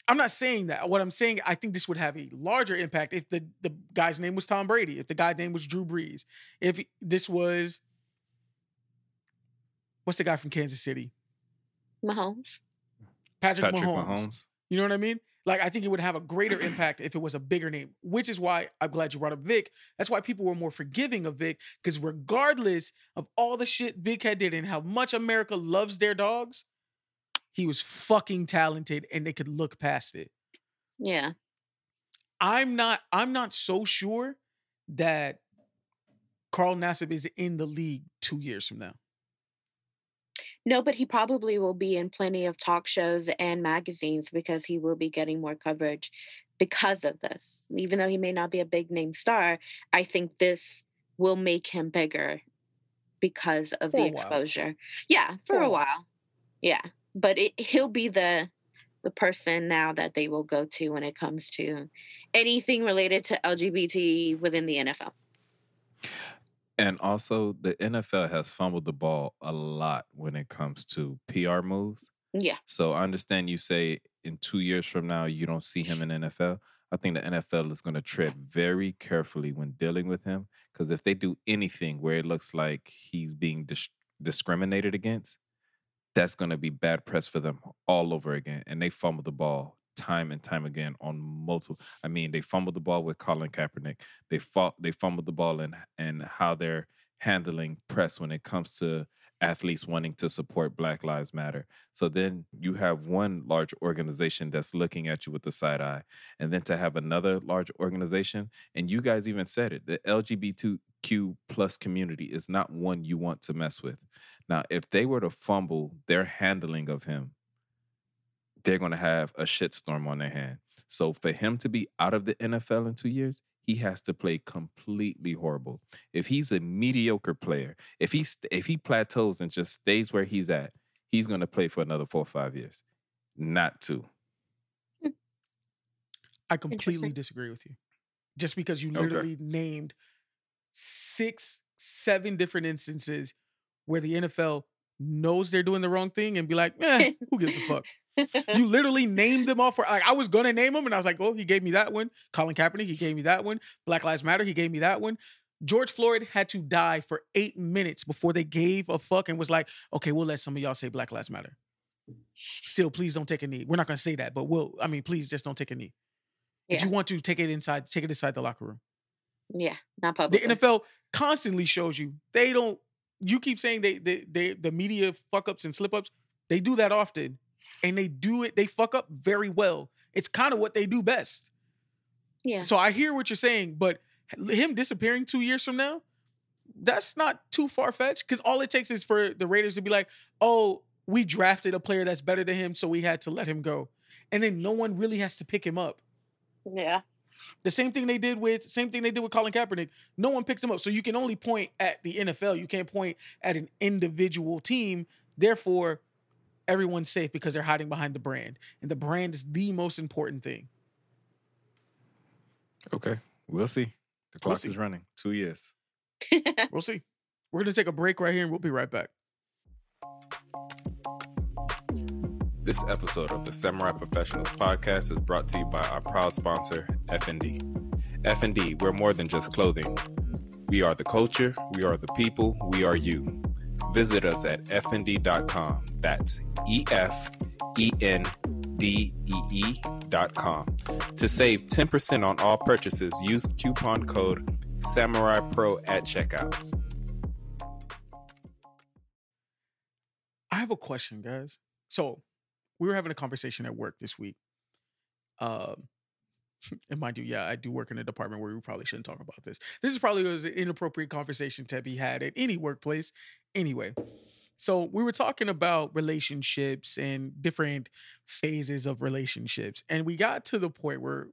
I'm not saying that. What I'm saying, I think this would have a larger impact if the the guy's name was Tom Brady, if the guy's name was Drew Brees, if this was what's the guy from Kansas City, Mahomes. Patrick, Patrick Mahomes. Mahomes. You know what I mean? Like I think it would have a greater impact if it was a bigger name, which is why I'm glad you brought up Vic. That's why people were more forgiving of Vic because regardless of all the shit Vic had did and how much America loves their dogs, he was fucking talented and they could look past it. Yeah. I'm not I'm not so sure that Carl Nassib is in the league 2 years from now. No, but he probably will be in plenty of talk shows and magazines because he will be getting more coverage because of this. Even though he may not be a big name star, I think this will make him bigger because of For the exposure. Yeah, for, For a while. while. Yeah, but it, he'll be the the person now that they will go to when it comes to anything related to LGBT within the NFL. And also, the NFL has fumbled the ball a lot when it comes to PR moves. Yeah. So I understand you say in two years from now you don't see him in NFL. I think the NFL is going to tread very carefully when dealing with him because if they do anything where it looks like he's being dis- discriminated against, that's going to be bad press for them all over again. And they fumble the ball time and time again on multiple. I mean, they fumbled the ball with Colin Kaepernick. They fought. They fumbled the ball and and how they're handling press when it comes to athletes wanting to support Black Lives Matter. So then you have one large organization that's looking at you with the side eye, and then to have another large organization, and you guys even said it, the LGBTQ plus community is not one you want to mess with. Now, if they were to fumble their handling of him, they're going to have a shitstorm on their hand. So for him to be out of the NFL in two years, he has to play completely horrible. If he's a mediocre player, if he if he plateaus and just stays where he's at, he's going to play for another four or five years, not two. Hmm. I completely disagree with you. Just because you literally okay. named six, seven different instances where the NFL knows they're doing the wrong thing and be like, eh, who gives a fuck? you literally named them all for like I was gonna name them and I was like, oh, he gave me that one. Colin Kaepernick, he gave me that one. Black Lives Matter, he gave me that one. George Floyd had to die for eight minutes before they gave a fuck and was like, okay, we'll let some of y'all say Black Lives Matter. Still, please don't take a knee. We're not gonna say that, but we'll. I mean, please just don't take a knee. Yeah. If you want to, take it inside. Take it inside the locker room. Yeah, not public. The NFL constantly shows you they don't. You keep saying they, they, they the media fuck ups and slip ups. They do that often and they do it, they fuck up very well. It's kind of what they do best. Yeah. So I hear what you're saying, but him disappearing two years from now, that's not too far fetched because all it takes is for the Raiders to be like, oh, we drafted a player that's better than him, so we had to let him go. And then no one really has to pick him up. Yeah. The same thing they did with same thing they did with Colin Kaepernick. No one picked him up. So you can only point at the NFL. You can't point at an individual team. Therefore, everyone's safe because they're hiding behind the brand. And the brand is the most important thing. Okay. We'll see. The clock we'll is running. Two years. we'll see. We're going to take a break right here and we'll be right back. This episode of the Samurai Professionals podcast is brought to you by our proud sponsor, FND. FND, we're more than just clothing. We are the culture, we are the people, we are you. Visit us at fnd.com. That's E F E N D E E.com. To save 10% on all purchases, use coupon code Samurai Pro at checkout. I have a question, guys. So, we were having a conversation at work this week. Um, and mind you, yeah, I do work in a department where we probably shouldn't talk about this. This is probably an inappropriate conversation to be had at any workplace. Anyway, so we were talking about relationships and different phases of relationships, and we got to the point where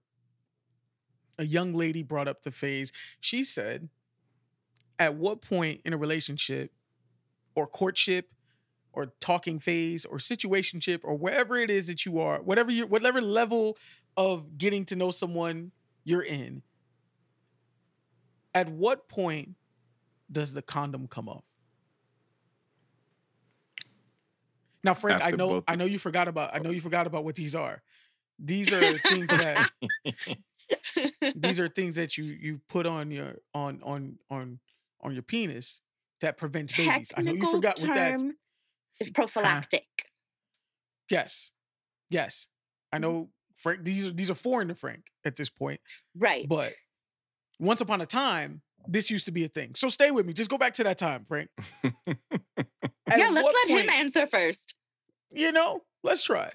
a young lady brought up the phase. She said, "At what point in a relationship or courtship?" Or talking phase or situationship or wherever it is that you are, whatever you whatever level of getting to know someone you're in, at what point does the condom come off? Now, Frank, After I know I know you forgot about I know you forgot about what these are. These are things that these are things that you you put on your on on on on your penis that prevents babies. I know you forgot what that is prophylactic. Yes. Yes. I mm-hmm. know Frank, these are these are foreign to Frank at this point. Right. But once upon a time, this used to be a thing. So stay with me. Just go back to that time, Frank. yeah, let's let point, him answer first. You know, let's try.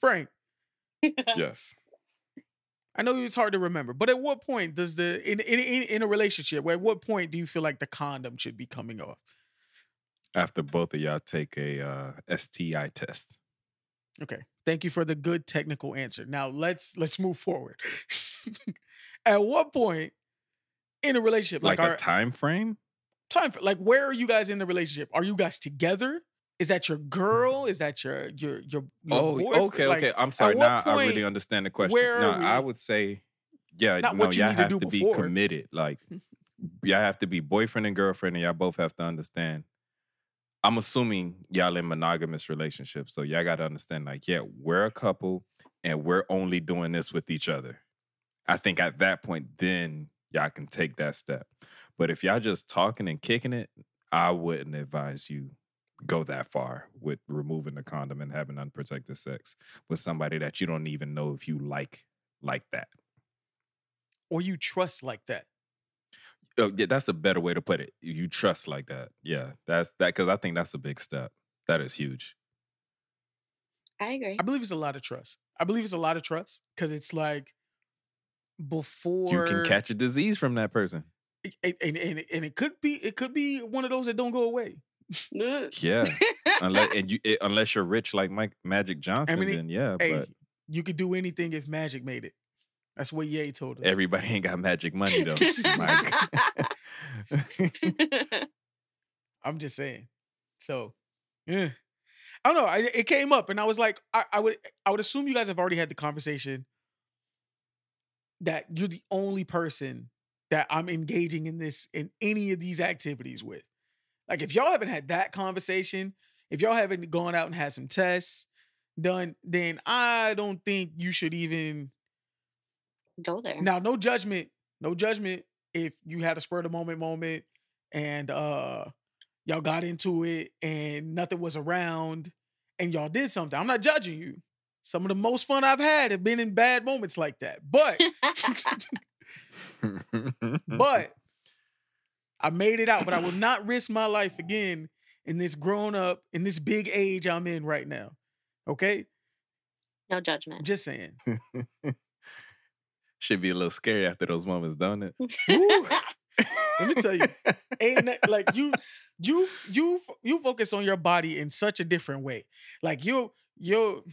Frank. yes. I know it's hard to remember, but at what point does the in in in a relationship, at what point do you feel like the condom should be coming off? After both of y'all take a uh, STI test. Okay. Thank you for the good technical answer. Now let's let's move forward. At what point in a relationship, like, like a our, time frame? Time like where are you guys in the relationship? Are you guys together? Is that your girl? Is that your your your, your oh boyfriend? okay like, okay? I'm sorry. Now point, I really understand the question. Where no, I would say, yeah, Not no, y'all have to, to be committed. Like y'all have to be boyfriend and girlfriend, and y'all both have to understand I'm assuming y'all in monogamous relationships. So y'all got to understand, like, yeah, we're a couple and we're only doing this with each other. I think at that point, then y'all can take that step. But if y'all just talking and kicking it, I wouldn't advise you go that far with removing the condom and having unprotected sex with somebody that you don't even know if you like like that. Or you trust like that. Oh, yeah, that's a better way to put it. You trust like that. Yeah, that's that because I think that's a big step. That is huge. I agree. I believe it's a lot of trust. I believe it's a lot of trust because it's like before You can catch a disease from that person. and, and, and, and it could be it could be one of those that don't go away. Yeah, unless and you it, unless you're rich like Mike Magic Johnson, it- then yeah. Hey, but you could do anything if magic made it. That's what Ye told us. everybody ain't got magic money though. I'm just saying. So, yeah. I don't know. I, it came up, and I was like, I, I would, I would assume you guys have already had the conversation that you're the only person that I'm engaging in this in any of these activities with. Like, if y'all haven't had that conversation, if y'all haven't gone out and had some tests done, then I don't think you should even. Go there. Now, no judgment, no judgment. If you had a spur of the moment moment and uh y'all got into it and nothing was around and y'all did something, I'm not judging you. Some of the most fun I've had have been in bad moments like that. But but I made it out. But I will not risk my life again in this grown up in this big age I'm in right now. Okay, no judgment. just saying. Should be a little scary after those moments, don't it? Let me tell you, ain't that, like you you you you focus on your body in such a different way. Like you you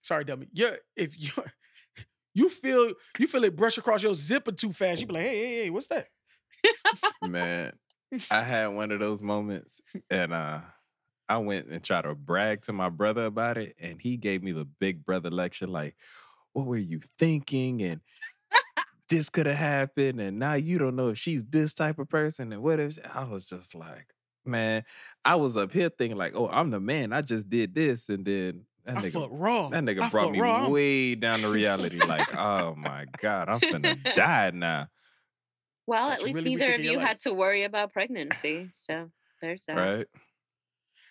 sorry dummy you if you you feel you feel it brush across your zipper too fast you be like hey hey hey what's that? Man, I had one of those moments and uh I went and tried to brag to my brother about it and he gave me the big brother lecture like what were you thinking? and this could have happened and now you don't know if she's this type of person and what if I was just like man I was up here thinking like oh I'm the man I just did this and then that I nigga fuck raw that nigga I brought me raw. Way down to reality like oh my god I'm finna die now well, Got at least really neither of you life. had to worry about pregnancy. So there's that. right?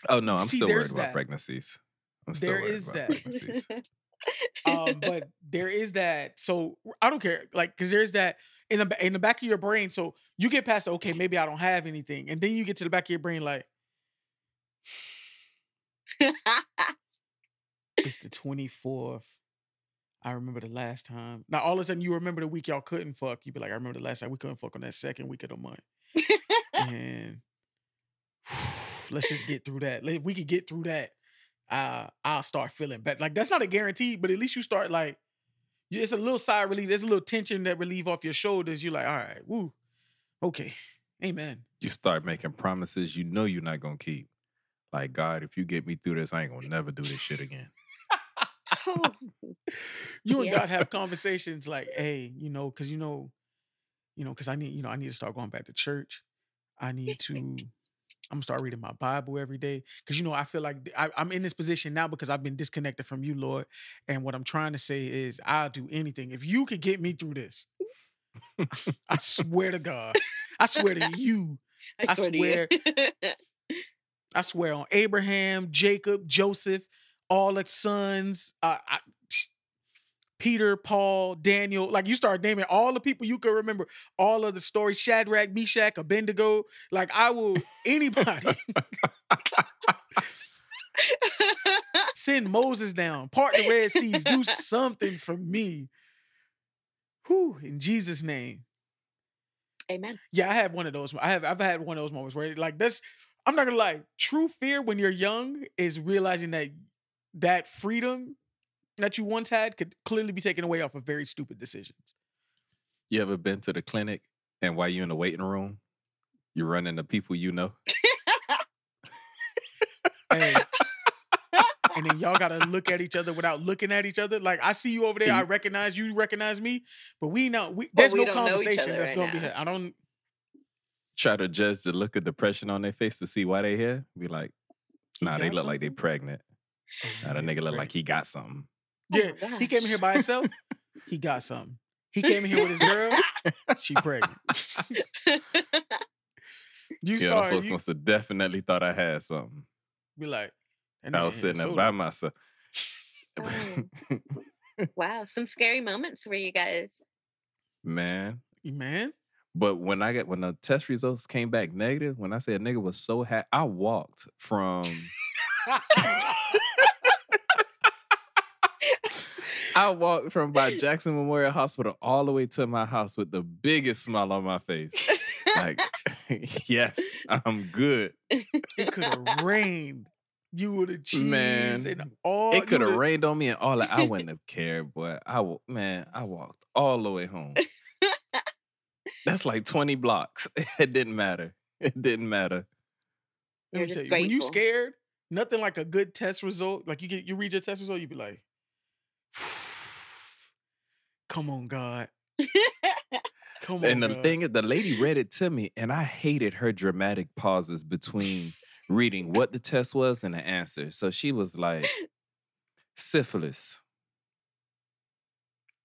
Oh no, I'm See, still worried there's about pregnancies. I'm still There worried is about that. pregnancies. um but there is that so i don't care like because there's that in the in the back of your brain so you get past okay maybe i don't have anything and then you get to the back of your brain like it's the 24th i remember the last time. Now all of a sudden you remember the week y'all couldn't fuck. You be like i remember the last time we couldn't fuck on that second week of the month. And let's just get through that. Like, if we could get through that uh, i'll start feeling better like that's not a guarantee but at least you start like it's a little sigh of relief there's a little tension that relieve off your shoulders you're like all right woo okay amen You start making promises you know you're not gonna keep. Like God, if you get me through this, I ain't gonna never do this shit again. You and Yeah. God have conversations like, hey, you know, because you know, you know, because I need, you know, I need to start going back to church. I need to, I'm gonna start reading my Bible every day. Cause you know, I feel like I, I'm in this position now because I've been disconnected from you, Lord. And what I'm trying to say is, I'll do anything if you could get me through this. I swear to God, I swear to you, I to you. I swear on Abraham, Jacob, Joseph, all the sons, uh, I, Peter, Paul, Daniel. Like you start naming all the people you can remember, all of the stories Shadrach, Meshach, Abednego. Like I will, anybody send Moses down, part the Red Seas, do something for me. Whew, in Jesus' name. Amen. Yeah, I had one of those. I have I've had one of those moments where like this. I'm not gonna lie. True fear when you're young is realizing that that freedom that you once had could clearly be taken away off of very stupid decisions. You ever been to the clinic and while you're in the waiting room, you run into people you know? Hey. and then y'all gotta look at each other without looking at each other. Like I see you over there, I recognize you, you recognize me, but we know we, there's we no don't know each conversation that's right gonna be now. had. I don't. Try to judge the look of depression on their face to see why they here. Be like, nah, they look like they something? pregnant. Oh, Now the nigga look like he got something. Oh Yeah, my he came in here by himself. He got something. He came in here with his girl. She pregnant. You Yeah, them start. folks you- must have definitely thought I had something. Be like, "That I was sitting there by myself. Oh. wow, some scary moments for you guys. Man. man. But when I got when the test results came back negative, when I said nigga was so happy, I walked from I walked from by Jackson Memorial Hospital all the way to my house with the biggest smile on my face. Like, yes, I'm good. it could have rained. You would have cheese Man, and all. it could have rained on me and all that. I wouldn't have cared, but I man, I walked all the way home. That's like 20 blocks. It didn't matter. It didn't matter. Let You're me tell just you, when you scared, nothing like a good test result. Like you get you read your test result, you'd be like, "Come on, God, come on." And the God." thing is, the lady read it to me, and I hated her dramatic pauses between reading what the test was and the answer. So she was like, syphilis.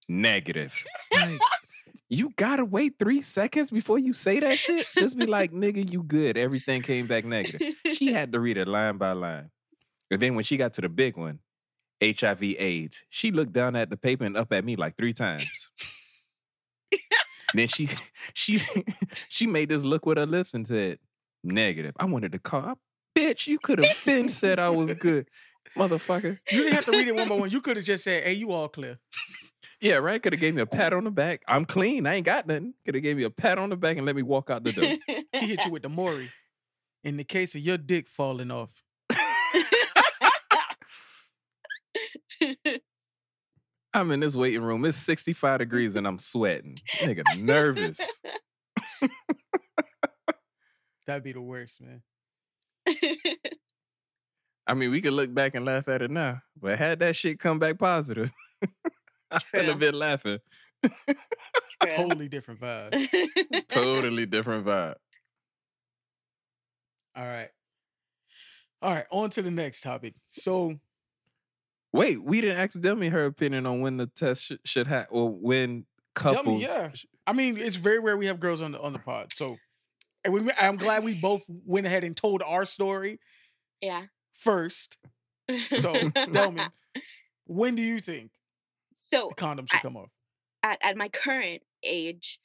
Negative. Like, you gotta wait three seconds before you say that shit. Just be like, nigga, you good. Everything came back negative. She had to read it line by line. And then when she got to the big one, HIV AIDS, she looked down at the paper and up at me like three times. then she she she made this look with her lips and said, negative. I wanted to call. Bitch, you could have been said I was good. Motherfucker. you didn't have to read it one by one. You could have just said, "Hey, you all clear." Yeah, right. Could have gave me a pat on the back. I'm clean. I ain't got nothing. Could have gave me a pat on the back and let me walk out the door. She hit you with the Maury. In the case of your dick falling off, I'm in this waiting room. It's 65 degrees and I'm sweating. Nigga, nervous. that'd be the worst, man. I mean, we could look back and laugh at it now, but had that shit come back positive, I would True. have been laughing. Totally different vibe. Totally different vibe. All right, all right. On to the next topic. So Wait, we didn't ask Delmy her opinion on when the test sh- should have, or when couples. yeah. I mean, it's very rare we have girls on the on the pod. So, and we, I'm glad we both went ahead and told our story yeah. first. So, tell me, when do you think So the condom should I- come off? at, at my current age,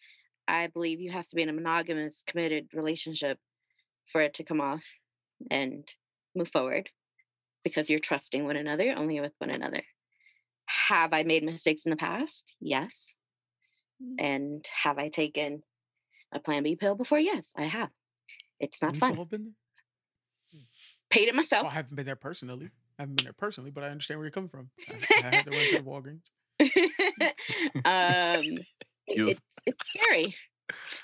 I believe you have to be in a monogamous, committed relationship for it to come off and move forward because you're trusting one another only with one another. Have I made mistakes in the past? Yes. And have I taken a Plan B pill before? Yes, I have. It's not We've fun. all been there? Paid it Well, myself. I haven't been there personally. I haven't been there personally, but I understand where you're coming from. I, I had to run to Walgreens. um, it's, it's scary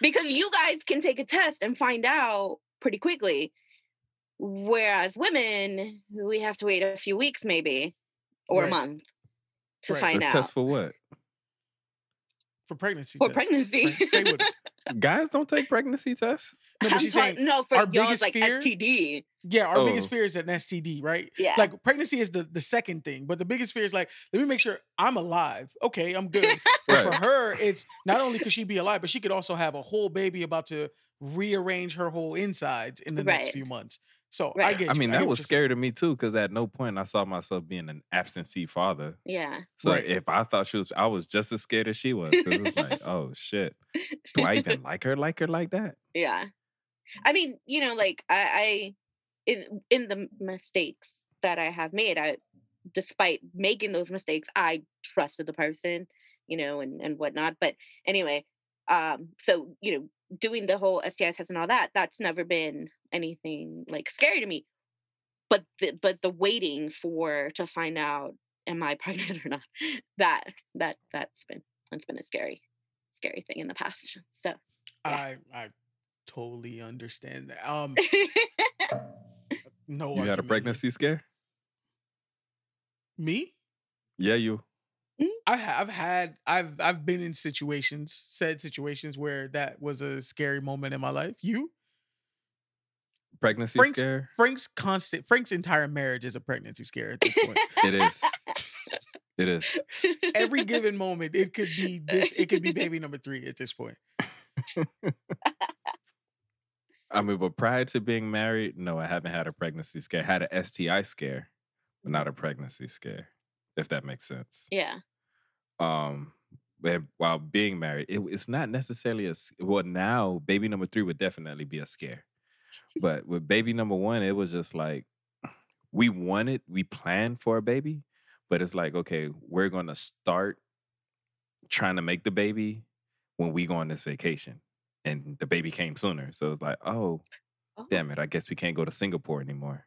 because you guys can take a test and find out pretty quickly. Whereas women, we have to wait a few weeks, maybe, or Right. a month to Right. find The out test for what? For pregnancy. for tests. pregnancy. Stay with us. Guys don't take pregnancy tests. No, but she's talk- saying no for our biggest like fear- STD. Yeah, our biggest Oh. fear is an STD, right? Yeah. Like pregnancy is the the second thing, but the biggest fear is like, let me make sure I'm alive. Okay, I'm good. But for her, it's not only could she be alive, but she could also have a whole baby about to rearrange her whole insides in the next few months. So I Right. get. I mean, get that what was you're scary to me too, because at no point I saw myself being an absentee father. yeah. So Right. if I thought she was, I was just as scared as she was. Because it's like, oh shit, do I even like her like her like that? Yeah. I mean, you know, like I, I in in the mistakes that I have made, I despite making those mistakes, I trusted the person, you know, and and whatnot. But anyway, um, so you know, doing the whole STI test and all that, that's never been anything like scary to me. But the but the waiting for to find out am I pregnant or not, that that that's been that's been a scary, scary thing in the past. So yeah. I I totally understand that. Um, no. You had a pregnancy scare? Me? Yeah, you. I have had I've I've been in situations, said situations where that was a scary moment in my life. You? Pregnancy Frank's- scare? Frank's constant Frank's entire marriage is a pregnancy scare at this point. It is. It is. Every given moment, it could be this, it could be baby number three at this point. I mean, but prior to being married, no, I haven't had a pregnancy scare. I had an STI scare, but not a pregnancy scare, if that makes sense. Yeah. Um, but while being married, it, it's not necessarily a well. Now, baby number three would definitely be a scare, but with baby number one, it was just like we wanted, we planned for a baby, but it's like okay, we're gonna start trying to make the baby when we go on this vacation, and the baby came sooner, so it's like oh Oh, damn it, I guess we can't go to Singapore anymore.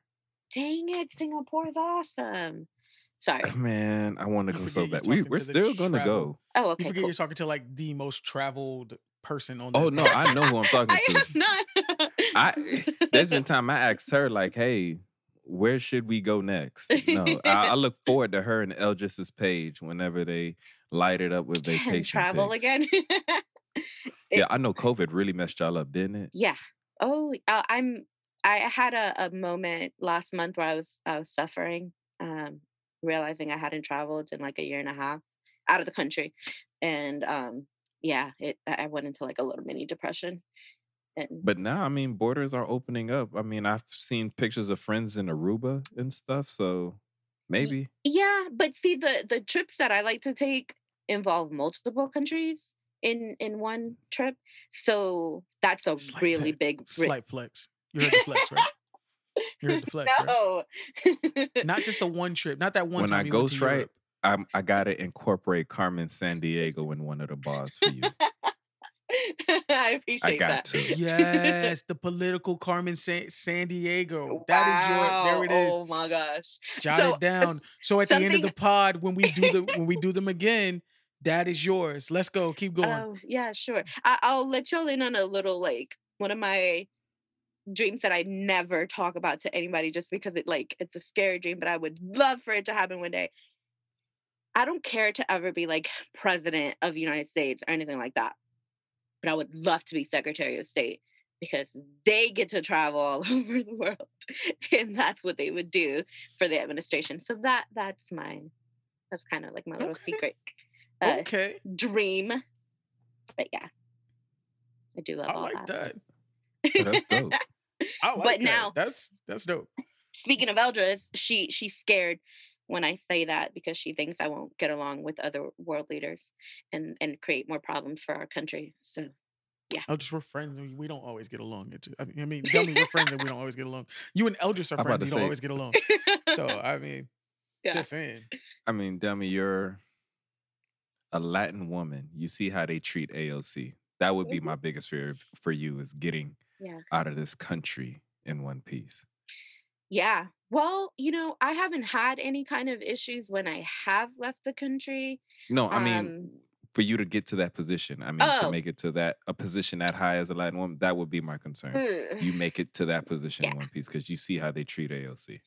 Dang it, Singapore is awesome. Sorry. Man, I want to go so bad. We, we're to still gonna go. Oh, You okay. forget Cool. you're talking to like the most traveled person on this. Oh no. I know who I'm talking I to. not. I there's been time I asked her like, "Hey, where should we go next?" No, I, I look forward to her and Eldris's page whenever they light it up with vacation travel pics. again. Yeah, I know COVID really messed y'all up, didn't it? yeah. Oh, uh, I'm. I had a, a moment last month where I was I was suffering, um, realizing I hadn't traveled in like a year and a half out of the country, and um, yeah, it I I went into like a little mini depression. And But now, I mean, borders are opening up. I mean, I've seen pictures of friends in Aruba and stuff, so maybe. yeah, but see the the trips that I like to take involve multiple countries in in one trip, so that's a Slight really flex- big Slight flex. You heard the flex, right? You heard the flex, right? no. Not just the one trip, not that one When time. I you went ghost right. I'm, I gotta incorporate Carmen Sandiego in one of the bars for you. I appreciate that. I got that. to. Yes, the political Carmen San, San Diego. That is your. There it is. Oh my gosh. Jot So, it down. So at the end of the pod, when we do the when we do them again, that is yours. Let's go. Keep going. Oh yeah, sure. I- I'll let y'all in on a little like one of my dreams that I never talk about to anybody just because it like it's a scary dream, but I would love for it to happen one day. I don't care to ever be like president of the United States or anything like that. But I would love to be Secretary of State because they get to travel all over the world. And that's what they would do for the administration. So that that's my that's kind of like my little Okay. secret uh, okay, dream. But yeah, I do love I all like that. Oh, that's dope. I like But that. now- that's that's dope. Speaking of Eldris, she she's scared when I say that because she thinks I won't get along with other world leaders and and create more problems for our country. So yeah. Oh, just we're friends. We don't always get along. I mean, I mean, tell me we're friends and we don't always get along. You and Eldris are I'm friends. to You don't say- always get along. So I mean, Yeah. just saying. I mean, Delmy, you're a Latin woman. You see how they treat AOC. That would be Mhm. my biggest fear for you is getting Yeah. out of this country in one piece. Yeah. Well, you know, I haven't had any kind of issues when I have left the country. No, I mean, Um, for you to get to that position, I mean, to Oh. make it to that a position that high as a Latin woman, that would be my concern. ugh. You make it to that position in one piece because you see how they treat AOC.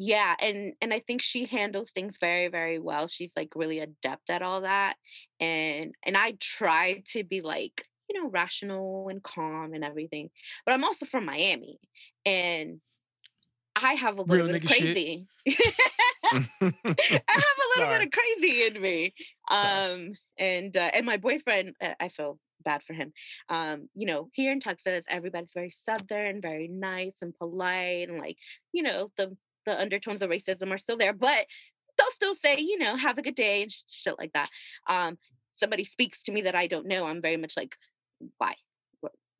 yeah and and i think she handles things very very well she's like really adept at all that and and i try to be like you know rational and calm and everything but i'm also from miami and i have a little Real bit of crazy. I have a little Sorry. bit of crazy in me um and uh, and my boyfriend uh, i feel bad for him. Um you know here in texas everybody's very southern very nice and polite and like you know the the undertones of racism are still there but they'll still say you know have a good day and sh- shit like that. Um somebody speaks to me that i don't know i'm very much like why? Wh-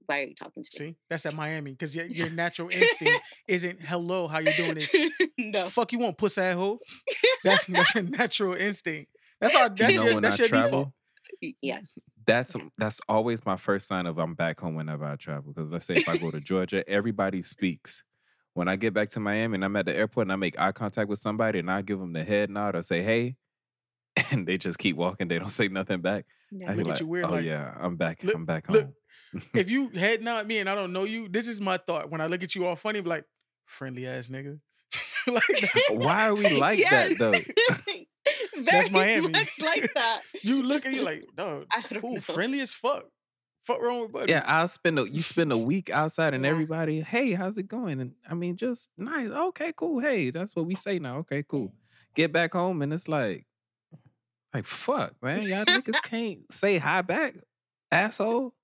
why are you talking to See, that's at Miami because your, your natural instinct isn't hello, how you doing? Is no fuck you want pussy asshole. That's that's your natural instinct. That's our that's you know, your when that's I your travel, default. Yes that's that's always my first sign of I'm back home whenever I travel. Because let's say if I go to Georgia, everybody speaks. When I get back to Miami and I'm at the airport and I make eye contact with somebody and I give them the head nod or say hey, and they just keep walking, they don't say nothing back. no. I Look be at like, you weird, oh like, yeah, I'm back. look- I'm back look, home. If you head nod me and I don't know you, this is my thought. When I look at you all funny, be like, friendly ass nigga. like that's- Why are we like that though? Very Miami. much like that. you look at you like, dog, I don't fool, friendly as fuck. Fuck wrong with buddy. Yeah, I'll spend a you spend a week outside and Yeah. everybody, hey, how's it going? And I mean, just nice. Okay, cool. Hey, that's what we say now. Okay, cool. Get back home and it's like, like fuck, man. Y'all niggas can't say hi back, asshole.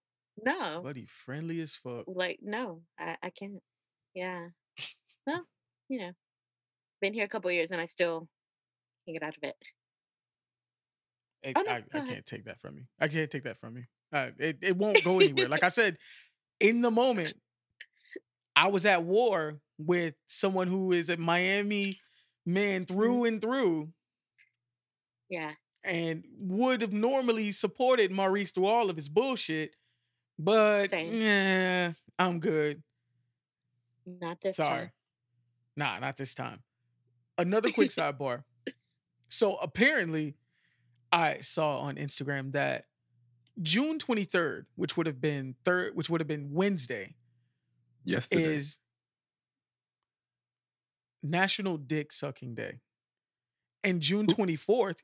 No, Buddy, friendly as fuck. like no, I, I can't. Yeah. Well, you know, been here a couple years and I still can't get out of it. I, Oh, no, I, I can't take that from you. I can't take that from you. Uh, it, it won't go anywhere. like I said, in the moment, I was at war with someone who is a Miami man Mm-hmm. through and through Yeah. and would have normally supported Maurice through all of his bullshit. But Same. yeah, I'm good. Not this Sorry. time. Nah, not this time. Another quick sidebar. So apparently, I saw on Instagram that June 23rd, which would have been third, which would have been Wednesday, Yesterday. is National Dick Sucking Day. And June 24th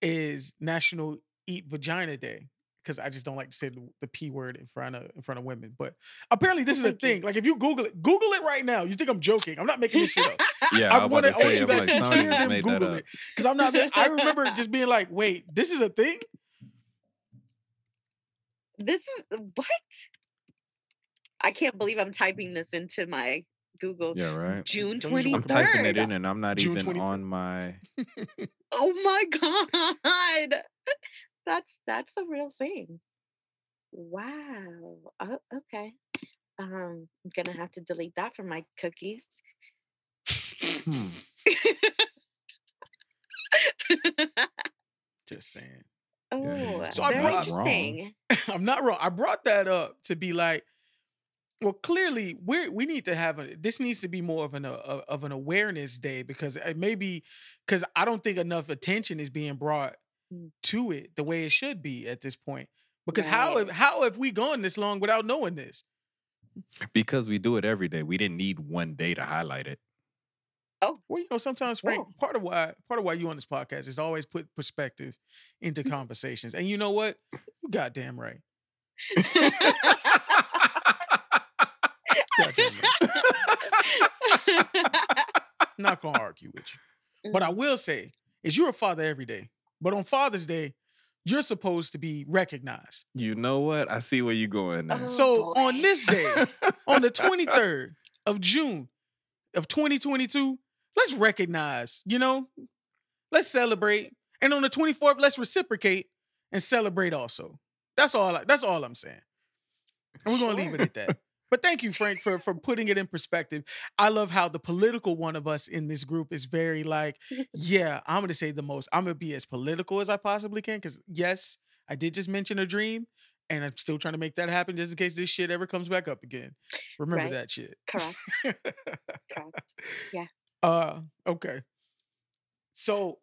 is National Eat Vagina Day. Because I just don't like to say the, the p word in front of in front of women, but apparently this is a Thank you. thing. Like if you Google it, Google it right now. You think I'm joking? I'm not making this shit up. yeah, I I, want to I want you guys like, to somebody hear just him Google it because I'm not. I remember just being like, "Wait, this is a thing." This is uh, what? I can't believe I'm typing this into my Google. Yeah, right. June Don't use twenty my I'm typing it in and I'm not June even 23rd. on my. Oh my god, that's that's a real thing. Wow. Oh, okay. Um, I'm gonna have to delete that from my cookies. Hmm. Just saying. oh, he's So I very brought- interesting. I'm not wrong. I brought that up to be like, well, clearly we we need to have a. This needs to be more of an uh, of an awareness day because it maybe because I don't think enough attention is being brought. To it the way it should be at this point. Because how Right. have, how have we gone this long without knowing this? Because we do it every day. We didn't need one day to highlight it. Oh. Well, you know, sometimes Frank, Whoa. part of why part of why you on this podcast is to always put perspective into mm. conversations. And you know what? You goddamn right. Goddamn right. Not gonna argue with you. But I mm. will say, is you're a father every day. But on Father's Day, you're supposed to be recognized. You know what? I see where you're going now. Oh, so on this day, on the 23rd of June of 2022, let's recognize, you know, let's celebrate. And on the 24th, let's reciprocate and celebrate also. That's all I, that's all I'm saying. And we're gonna leave it at that. But thank you, Frank, for for putting it in perspective. I love how the political one of us in this group is very like, yeah, I'm gonna say the most. I'm gonna be as political as I possibly can. Cause yes, I did just mention a dream, and I'm still trying to make that happen just in case this shit ever comes back up again. Remember Right. that shit. Correct. Correct. Yeah. Uh okay. So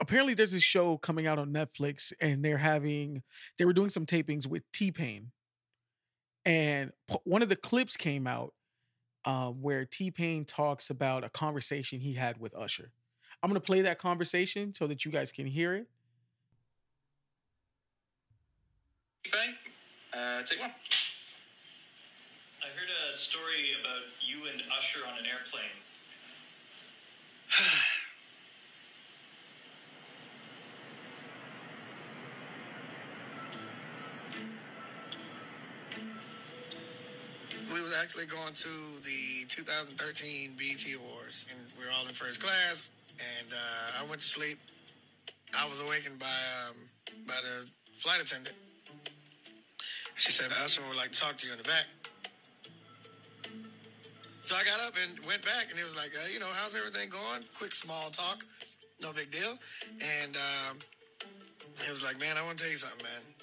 apparently there's this show coming out on Netflix and they're having they were doing some tapings with T-Pain. And p- one of the clips came out um, where T-Pain talks about a conversation he had with Usher. I'm going to play that conversation so that you guys can hear it. Bang. Uh, take one. I heard a story about you and Usher on an airplane. actually going to the 2013 BET Awards, and we were all in first class. And uh, I went to sleep. I was awakened by um, by the flight attendant. She said, "Usher would like to talk to you in the back." So I got up and went back, and it was like, uh, you know, how's everything going? Quick small talk, no big deal. And um, he was like, man, I want to tell you something, man.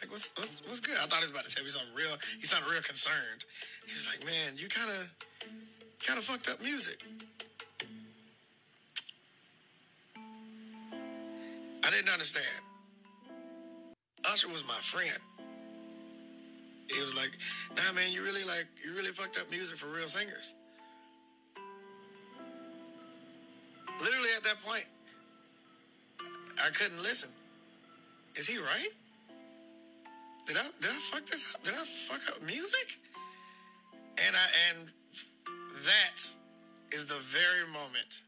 Like, what's, what's, what's good? I thought he was about to tell me something real. He sounded real concerned. He was like, man, you kind of, kind of fucked up music. I didn't understand. Usher was my friend. He was like, nah, man, you really like, you really fucked up music for real singers. Literally at that point, I couldn't listen. Is he right? Did I did I fuck this up? Did I fuck up music? And I and that is the very moment.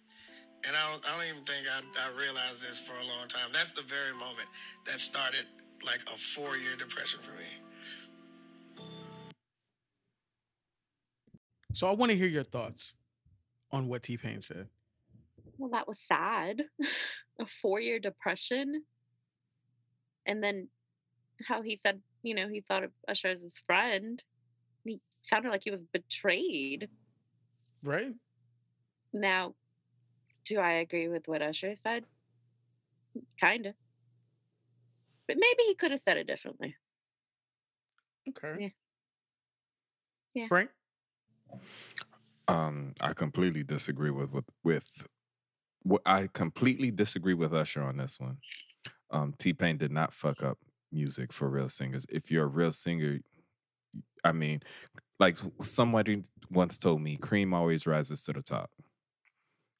And I don't, I don't even think I, I realized this for a long time. That's the very moment that started like a four year depression for me. So I want to hear your thoughts on what T Pain said. Well, that was sad. a four year depression. And then how he said, you know, he thought of Usher as his friend. He sounded like he was betrayed. Right? Now, do I agree with what Usher said? Kind of. But maybe he could have said it differently. Okay. Yeah. Yeah. Frank? Um, I completely disagree with with with. wh- I completely disagree with Usher on this one. Um, T Pain did not fuck up music for real singers. If you're a real singer, I mean, like somebody once told me, cream always rises to the top.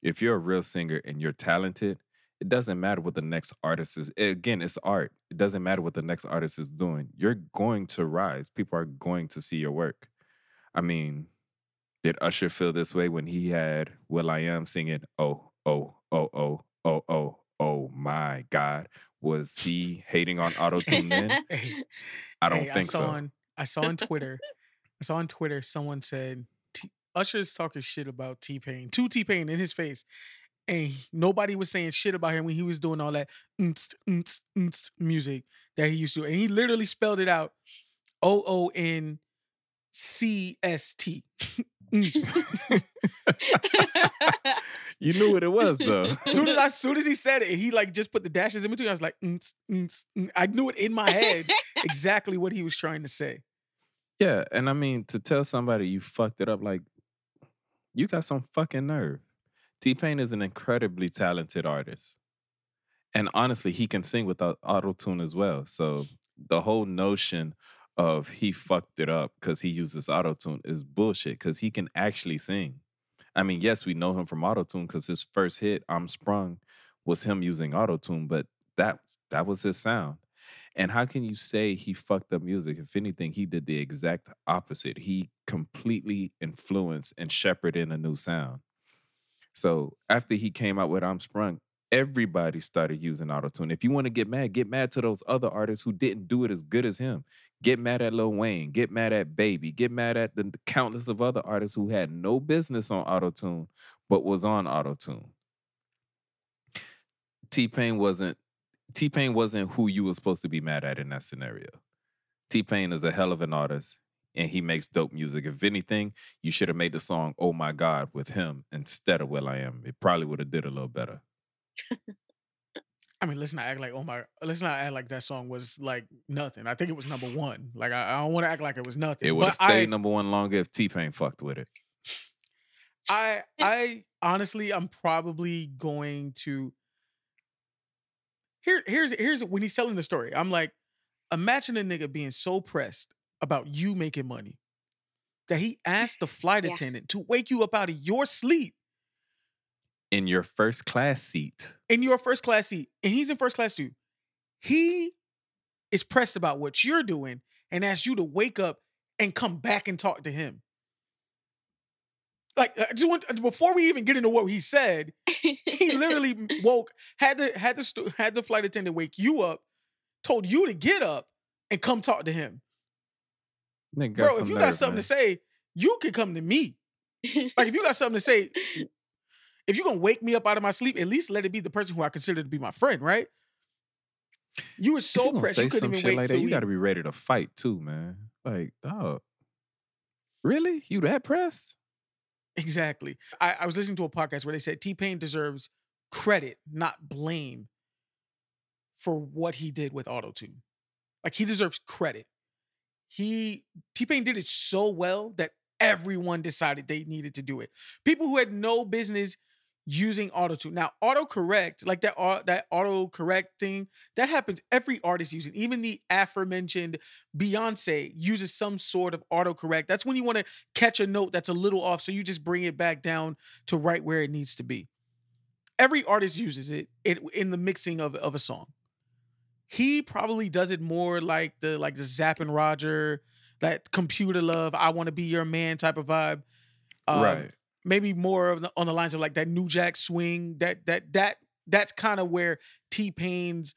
If you're a real singer and you're talented, it doesn't matter what the next artist is. Again, it's art. It doesn't matter what the next artist is doing. You're going to rise. People are going to see your work. I mean, did Usher feel this way when he had will.i.am singing Oh, oh, oh, oh, oh, oh, oh my God? Was he hating on auto tune then? Hey, I don't hey, think I saw so. On, I saw on Twitter, I saw on Twitter someone said T- Usher's talking shit about T Pain, to T Pain in his face, and nobody was saying shit about him when he was doing all that "Nst, nst, nst" music that he used to, and he literally spelled it out, O O N C S T. Mm. Nst. you knew what it was though. soon as I, soon as he said it, he like just put the dashes in between. I was like, "Nst, nst, nst." I knew it in my head exactly what he was trying to say. yeah, and I mean to tell somebody you fucked it up, like you got some fucking nerve. T Pain is an incredibly talented artist. And honestly, he can sing without auto tune as well. So the whole notion of he fucked it up because he uses auto tune is bullshit because he can actually sing. I mean, yes, we know him from auto tune because his first hit, I'm Sprung, was him using auto tune, but that that was his sound. And how can you say he fucked up music? If anything, he did the exact opposite. He completely influenced and shepherded in a new sound. So after he came out with I'm Sprung, everybody started using autotune. If you want to get mad, get mad to those other artists who didn't do it as good as him. Get mad at Lil Wayne. Get mad at Baby. Get mad at the countless of other artists who had no business on autotune, but was on autotune. T Pain wasn't T Pain wasn't who you were supposed to be mad at in that scenario. T Pain is a hell of an artist and he makes dope music. If anything, you should have made the song "Oh My God" with him instead of will.i.am. It probably would have did a little better. I mean, let's not act like oh my, let's not act like that song was like nothing. I think it was number one. Like I, I don't want to act like it was nothing. It would have stayed I, number one longer if T Pain fucked with it. I, I honestly, I'm probably going to. Here, here's here's when he's telling the story. I'm like, imagine a nigga being so pressed about you making money that he asked the flight Yeah. attendant to wake you up out of your sleep In your first class seat, in your first class seat, and he's in first class too. He is pressed about what you're doing and asks you to wake up and come back and talk to him. Like I just want uh, before we even get into what he said, he literally woke had the had the had the flight attendant wake you up, told you to get up and come talk to him. Bro, if you got something man. to say, you can come to me. Like if you got something to say, if you're gonna wake me up out of my sleep, at least let it be the person who I consider to be my friend, right? You were so you pressed say you couldn't some even shit wait like that, you we- got to be ready to fight too, man. Like, dog, really? You that pressed? Exactly. I, I was listening to a podcast where they said T Pain deserves credit, not blame, for what he did with Auto Tune. Like he deserves credit. He T Pain did it so well that everyone decided they needed to do it. People who had no business using autotune. Now, autocorrect, like that au- that autocorrect thing, that happens every artist using. Even the aforementioned Beyonce uses some sort of autocorrect. That's when you want to catch a note that's a little off, so you just bring it back down to right where it needs to be. Every artist uses it, it in the mixing of, of a song. He probably does it more like the like the Zapp and Roger, that computer love, I want to be your man type of vibe. Um, right. Maybe more of the, on the lines of like that New Jack swing. That that that that's kind of where T Pain's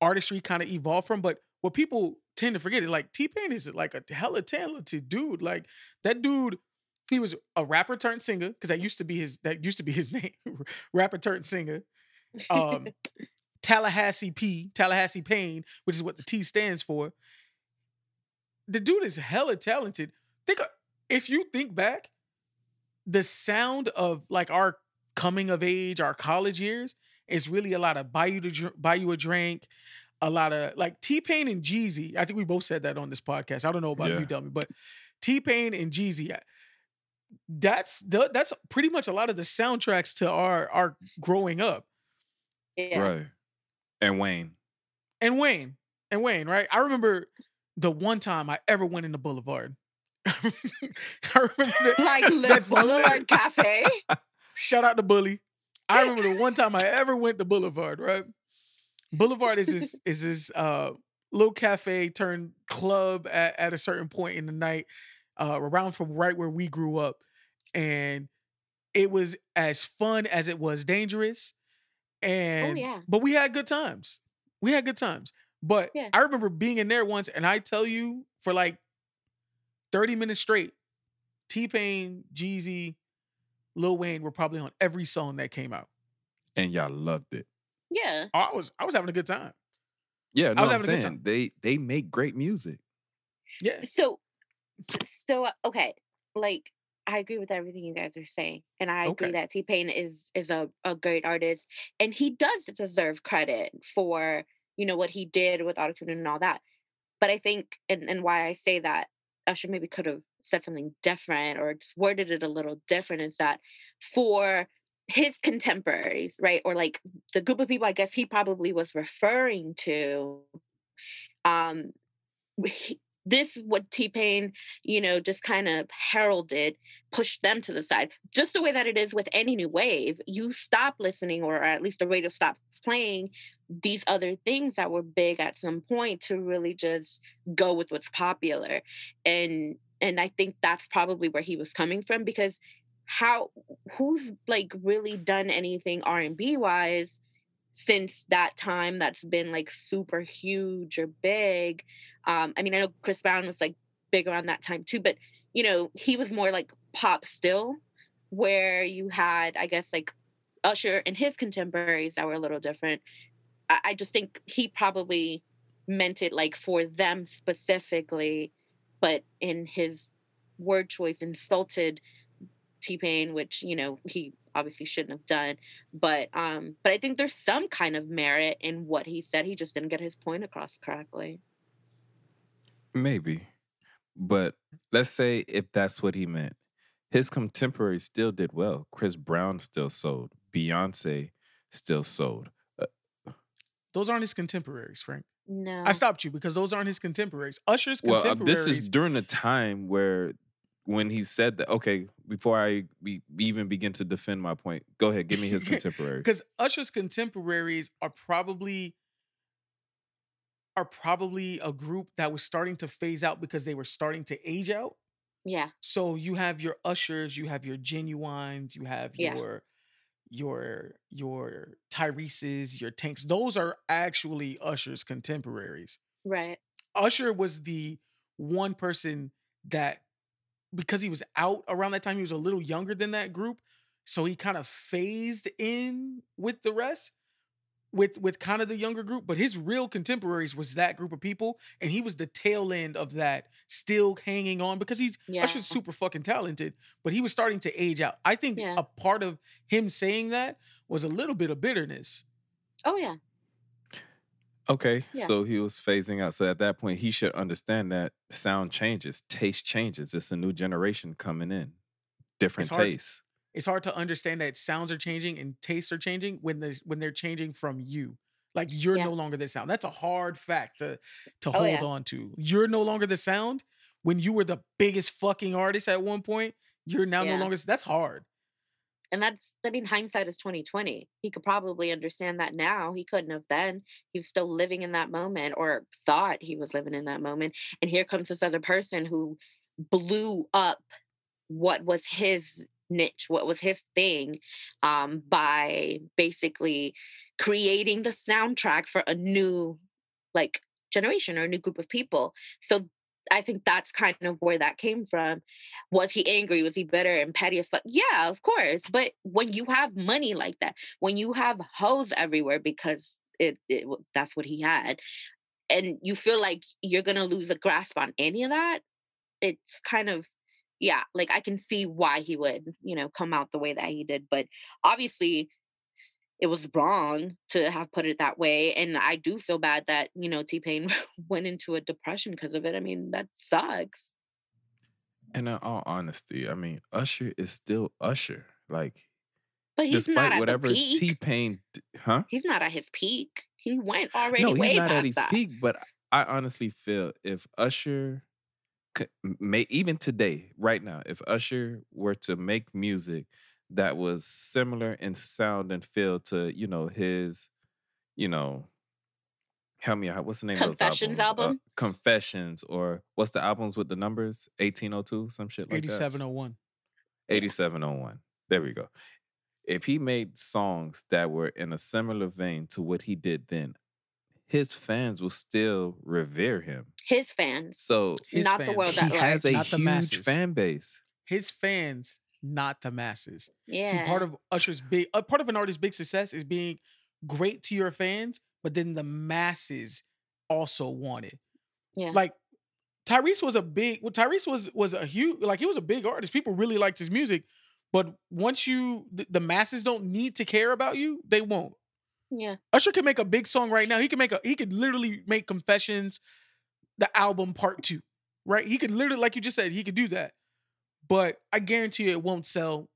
artistry kind of evolved from. But what people tend to forget is like T Pain is like a hella talented dude. Like that dude, he was a rapper turned singer because that used to be his that used to be his name, rapper turned singer. Um, Tallahassee P, Tallahassee Pain, which is what the T stands for. The dude is hella talented. Think if you think back, the sound of like our coming of age, our college years, is really a lot of buy you to dr- buy you a drink, a lot of like T Pain and Jeezy. I think we both said that on this podcast. I don't know about Yeah. you, Delmy, but T Pain and Jeezy. That's the, that's pretty much a lot of the soundtracks to our our growing up. Yeah. Right. And Wayne. and Wayne and Wayne, right? I remember the one time I ever went in the Boulevard. I remember that, Like the Boulevard Cafe. Shout out to Bully. I remember the one time I ever went to Boulevard, right? Boulevard is this is this uh little cafe turned club at, at a certain point in the night, uh around from right where we grew up. And it was as fun as it was dangerous. And Oh, yeah. but we had good times. We had good times. But Yeah. I remember being in there once, and I tell you, for like 30 minutes straight, T-Pain, Jeezy, Lil Wayne were probably on every song that came out. And y'all loved it. Yeah. Oh, I was I was having a good time. Yeah, no, was I'm having a good time. they they make great music. Yeah. So, so okay, like I agree with everything you guys are saying, and I agree Okay. that T Pain is is a, a great artist, and he does deserve credit for you know what he did with autotune and all that. But I think, and and why I say that Usher maybe could have said something different or just worded it a little different is that for his contemporaries, right, or like the group of people I guess he probably was referring to, um, he- this what T Pain, you know, just kind of heralded, pushed them to the side. Just the way that it is with any new wave, you stop listening, or at least the radio stops playing these other things that were big at some point to really just go with what's popular. And and I think that's probably where he was coming from because how who's like really done anything R&B wise since that time that's been like super huge or big um i mean i know chris brown was like big around that time too but you know he was more like pop still where you had i guess like usher and his contemporaries that were a little different. I, I just think he probably meant it like for them specifically but in his word choice insulted t-pain which you know he obviously shouldn't have done but um but i think there's some kind of merit in what he said he just didn't get his point across correctly Maybe. But let's say if that's what he meant. His contemporaries still did well. Chris Brown still sold. Beyonce still sold. Those aren't his contemporaries, Frank. no I stopped you because those aren't his contemporaries. Usher's Well, uh, contemporaries. this is during a time where when he said that okay, before I we even begin to defend my point, go ahead, give me his contemporaries. because Usher's contemporaries are probably are probably a group that was starting to phase out because they were starting to age out. yeah So you have your Ushers, you have your Ginuwines, you have Yeah. your your your Tyrese's, your Tanks. Those are actually Usher's contemporaries. right Usher was the one person that because he was out around that time, he was a little younger than that group. So he kind of phased in with the rest, with with kind of the younger group. But his real contemporaries was that group of people, and he was the tail end of that, still hanging on because he's yeah Usher's super fucking talented, but he was starting to age out. I think Yeah. a part of him saying that was a little bit of bitterness. oh yeah Okay, Yeah. so he was phasing out. So at that point, he should understand that sound changes, taste changes. It's a new generation coming in, different hard- tastes. it's hard to understand that sounds are changing and tastes are changing when the when they're changing from you. Like you're Yeah. no longer the sound. That's a hard fact to to Oh, hold yeah. on to. You're no longer the sound when you were the biggest fucking artist at one point. You're now no longer. That's hard. And that's i mean hindsight is 2020 he could probably understand that now. He couldn't have then. He was still living in that moment or thought he was living in that moment and here comes this other person who blew up what was his niche what was his thing um by basically creating the soundtrack for a new like generation or a new group of people. So I think that's kind of where that came from. Was he angry? Was he bitter and petty as fuck? Yeah, of course. But when you have money like that, when you have hoes everywhere because it, it that's what he had, and you feel like you're gonna lose a grasp on any of that, it's kind of yeah, like I can see why he would, you know, come out the way that he did. But obviously it was wrong to have put it that way. And I do feel bad that, you know, T Pain went into a depression because of it. I mean, that sucks. And in all honesty, I mean, Usher is still Usher. Like, But he's not despite at whatever. T Pain, huh? he's not at his peak. He went already no, way he's not at his that. peak. But I honestly feel if Usher, could, may even today, right now, if Usher were to make music that was similar in sound and feel to you know his, you know, help me out. What's the name Confessions of those albums? album? Uh, Confessions, or what's the albums with the numbers? Eighteen oh two, some shit like that. 8701. 8701. There we go. If he made songs that were in a similar vein to what he did then, his fans will still revere him. His fans, So His not the fans. world he at has a Not the huge masses. fan base. His fans, not the masses. yeah. See, part of Usher's big, uh, part of an artist's big success is being great to your fans, but then the masses also want it. Yeah. Like Tyrese was a big. Well, Tyrese was was a huge. Like he was a big artist. People really liked his music, but once you the, the masses don't need to care about you, they won't. yeah. Usher can make a big song right now. He can make a. He could literally make Confessions, the album part two, right? He could literally, like you just said, he could do that. But I guarantee you, it won't sell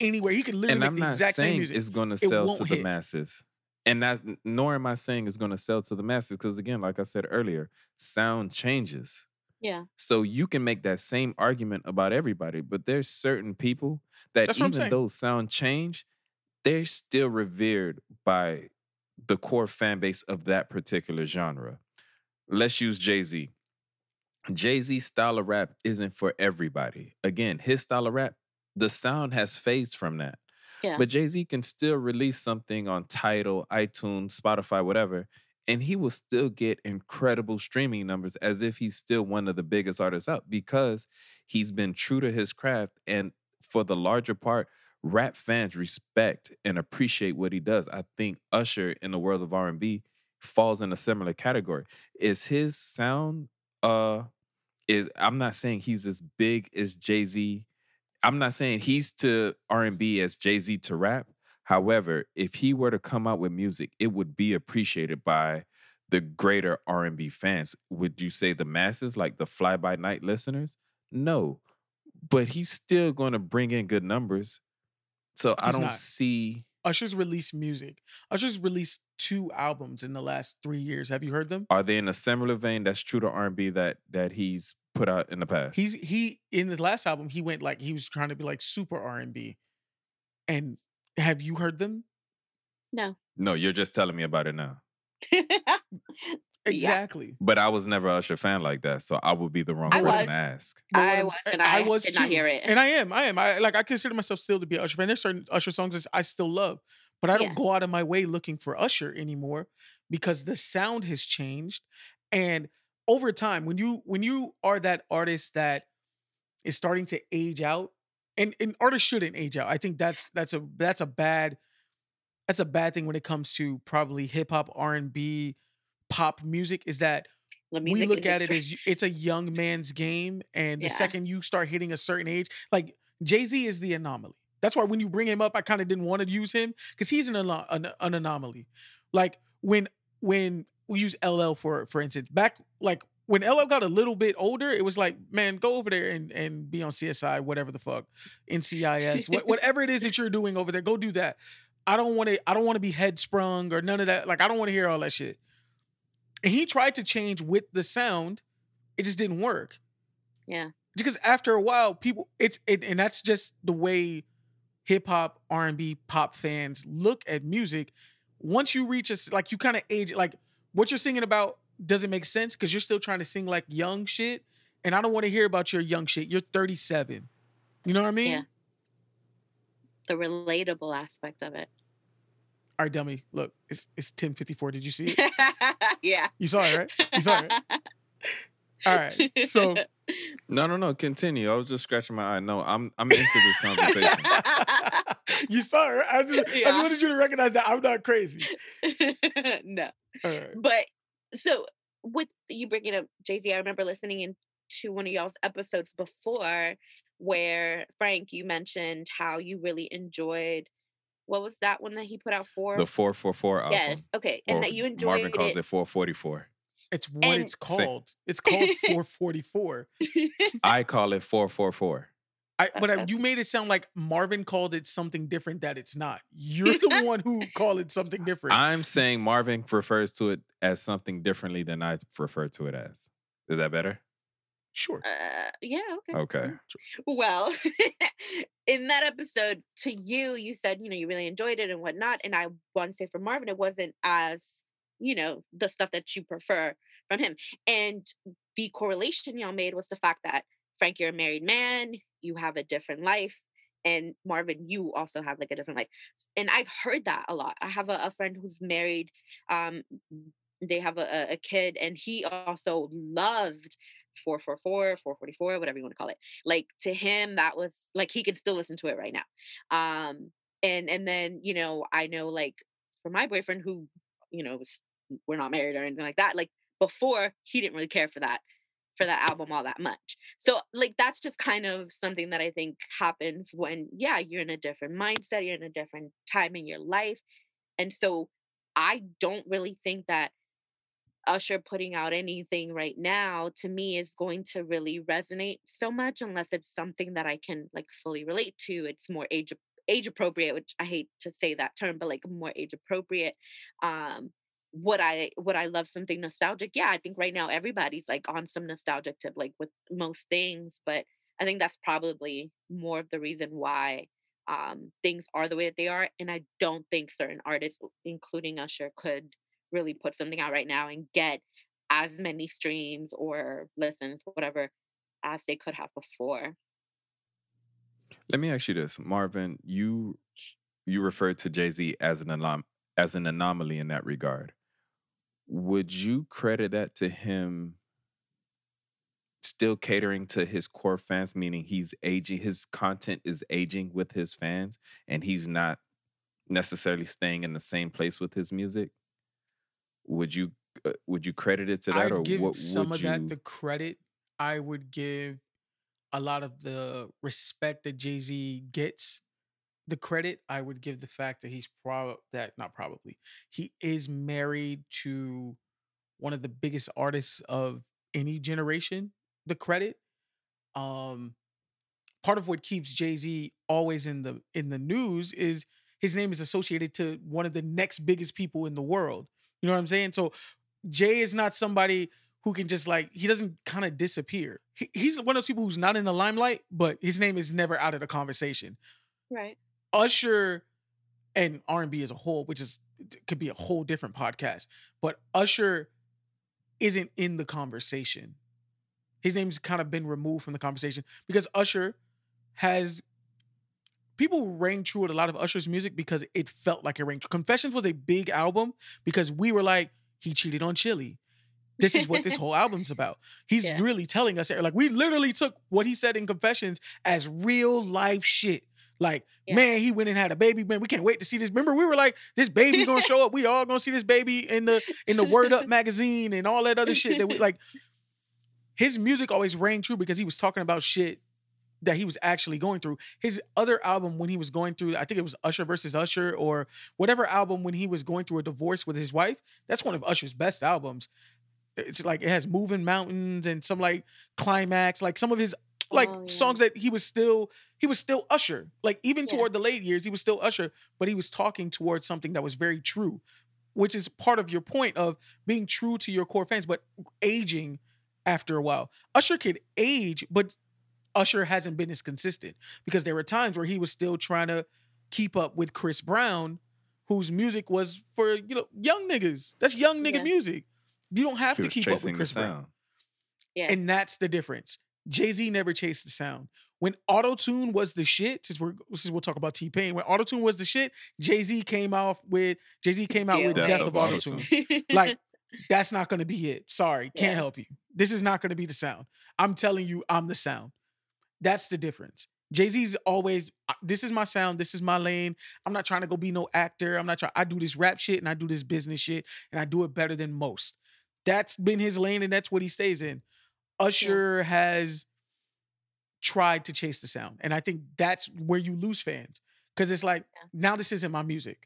anywhere. He could literally And make I'm the not exact same saying music. it's going to sell won't to the masses. And that, nor am I saying it's going to sell to the masses because, again, like I said earlier, sound changes. Yeah. So you can make that same argument about everybody, but there's certain people that That's even though sound change, they're still revered by the core fan base of that particular genre. Let's use Jay-Z. Jay-Z's style of rap isn't for everybody. Again, his style of rap, the sound has phased from that. Yeah. But Jay-Z can still release something on Tidal, iTunes, Spotify, whatever, and he will still get incredible streaming numbers as if he's still one of the biggest artists out because he's been true to his craft and for the larger part rap fans respect and appreciate what he does i think usher in the world of r&b falls in a similar category is his sound uh is i'm not saying he's as big as jay-z i'm not saying he's to r&b as jay-z to rap However, if he were to come out with music, it would be appreciated by the greater R&B fans. Would you say the masses, like the fly by night listeners? No, but he's still going to bring in good numbers. So I don't not. see. Usher's released music. Usher's released two albums in the last three years. Have you heard them? Are they in a similar vein that's true to R&B that that he's put out in the past? He's he in his last album. He went like he was trying to be like super R and B. And have you heard them? No. no, you're just telling me about it now. Exactly. But I was never a Usher fan like that, so I would be the wrong I person was. to ask. But what I I'm- was, and I, did not hear it. And I am. I am. I like. I consider myself still to be an Usher fan. There's certain Usher songs that I still love, but I don't Yeah. go out of my way looking for Usher anymore because the sound has changed, and over time, when you when you are that artist that is starting to age out, and and artists shouldn't age out. I think that's that's a that's a bad that's a bad thing when it comes to probably hip hop, R and B, pop music. Is that we look at it as it's a young man's game and the Yeah. second you start hitting a certain age like jay-z is the anomaly that's why when you bring him up i kind of didn't want to use him because he's an, an, an anomaly like when when we use ll for for instance back like when ll got a little bit older it was like man go over there and and be on csi whatever the fuck ncis what, whatever it is that you're doing over there go do that i don't want to i don't want to be head sprung or none of that like i don't want to hear all that shit and he tried to change with the sound. It just didn't work. Yeah. Because after a while, people it's it, and that's just the way hip hop, R and B, pop fans look at music. Once you reach a like you kind of age like what you're singing about doesn't make sense because you're still trying to sing like young shit, and I don't want to hear about your young shit. You're 37. You know what I mean? Yeah. the relatable aspect of it. All right, dummy. Look, it's it's ten fifty four. Did you see it? yeah. You saw it, right? You saw it. Right? All right. So No, no, no. Continue. I was just scratching my eye. No, I'm I'm into this conversation. you saw it. Right? I just, I just wanted you to recognize that I'm not crazy. no. All right. But so with you bringing up Jay Z, I remember listening in to one of y'all's episodes before where Frank, you mentioned how you really enjoyed what was that one that he put out for? the four four four album. yes, okay, and or that you enjoyed Marvin calls it. it four forty four. It's what And- it's called. It's called 444. I call it four four four. I, but I, you made it sound like Marvin called it something different that it's not. You're the one who called it something different. I'm saying Marvin refers to it as something differently than I refer to it as. Is that better? Sure. Uh, yeah, okay. Okay. Well, in that episode, to you, you said, you know, you really enjoyed it and whatnot. And I want to say for Marvin, it wasn't as, you know, the stuff that you prefer from him. And the correlation y'all made was the fact that Frank, you're a married man, you have a different life. And Marvin, you also have like a different life. And I've heard that a lot. I have a, a friend who's married. Um, they have a, a- a kid, and he also loved 444, 444, whatever you want to call it. Like to him that was like he could still listen to it right now. Um and and then you know i know like for my boyfriend who you know was we're not married or anything like that like before he didn't really care for that for that album all that much. So like that's just kind of something that i think happens when yeah you're in a different mindset you're in a different time in your life. And so i don't really think that Usher putting out anything right now to me is going to really resonate so much unless it's something that I can like fully relate to. It's more age age appropriate, which I hate to say that term, but like more age appropriate. Um would I would I love something nostalgic? Yeah, I think right now everybody's like on some nostalgic tip, like with most things, but I think that's probably more of the reason why um things are the way that they are. And I don't think certain artists, including Usher, could really put something out right now and get as many streams or listens, whatever, as they could have before. Let me ask you this, Marvin. You you referred to Jay Z as an anom- as an anomaly in that regard. Would you credit that to him still catering to his core fans, meaning he's aging, his content is aging with his fans, and he's not necessarily staying in the same place with his music? Would you uh, would you credit it to that, I'd or give what some of you? that the credit. I would give a lot of the respect that Jay Z gets. The credit I would give the fact that he's probably that not probably he is married to one of the biggest artists of any generation. The credit, um, part of what keeps Jay Z always in the in the news is his name is associated to one of the next biggest people in the world. You know what I'm saying? So Jay is not somebody who can just like he doesn't kind of disappear. He, he's one of those people who's not in the limelight, but his name is never out of the conversation. Right. Usher and R&B as a whole, which is could be a whole different podcast, but Usher isn't in the conversation. His name's kind of been removed from the conversation because Usher has people rang true with a lot of Usher's music because it felt like it rang true. Confessions was a big album because we were like, he cheated on Chilli. This is what this whole album's about. He's Yeah. really telling us like we literally took what he said in Confessions as real life shit. Like, Yeah. man, he went and had a baby. Man, we can't wait to see this. Remember, we were like, this baby gonna show up. We all gonna see this baby in the in the Word Up magazine and all that other shit that we like. His music always rang true because he was talking about shit that he was actually going through. His other album when he was going through, I think it was Usher versus Usher or whatever album when he was going through a divorce with his wife. That's one of Usher's best albums. It's like it has Moving Mountains and some like climax, like some of his like Oh, yeah. songs that he was still he was still Usher. Like even Yeah. toward the late years, he was still Usher, but he was talking towards something that was very true, which is part of your point of being true to your core fans, but aging after a while. Usher could age, but Usher hasn't been as consistent because there were times where he was still trying to keep up with Chris Brown, whose music was for you know young niggas. That's young nigga Yeah. music. You don't have He to keep up chasing with the Chris Brown. sound. Yeah. And that's the difference. Jay Z never chased the sound. when auto tune was the shit, since we're since we'll talk about T Pain, when auto tune was the shit, Jay Z came out with Jay Z came out with Death Death of of Auto Auto-Tune. Tune. Like that's not gonna be it. Sorry, can't Yeah. help you. This is not gonna be the sound. I'm telling you, I'm the sound. That's the difference. Jay Z's always, uh, this is my sound, this is my lane. I'm not trying to go be no actor. I'm not trying, I do this rap shit and I do this business shit and I do it better than most. That's been his lane and that's what he stays in. Usher has tried to chase the sound. And I think that's where you lose fans. Cause it's like, Yeah. now this isn't my music.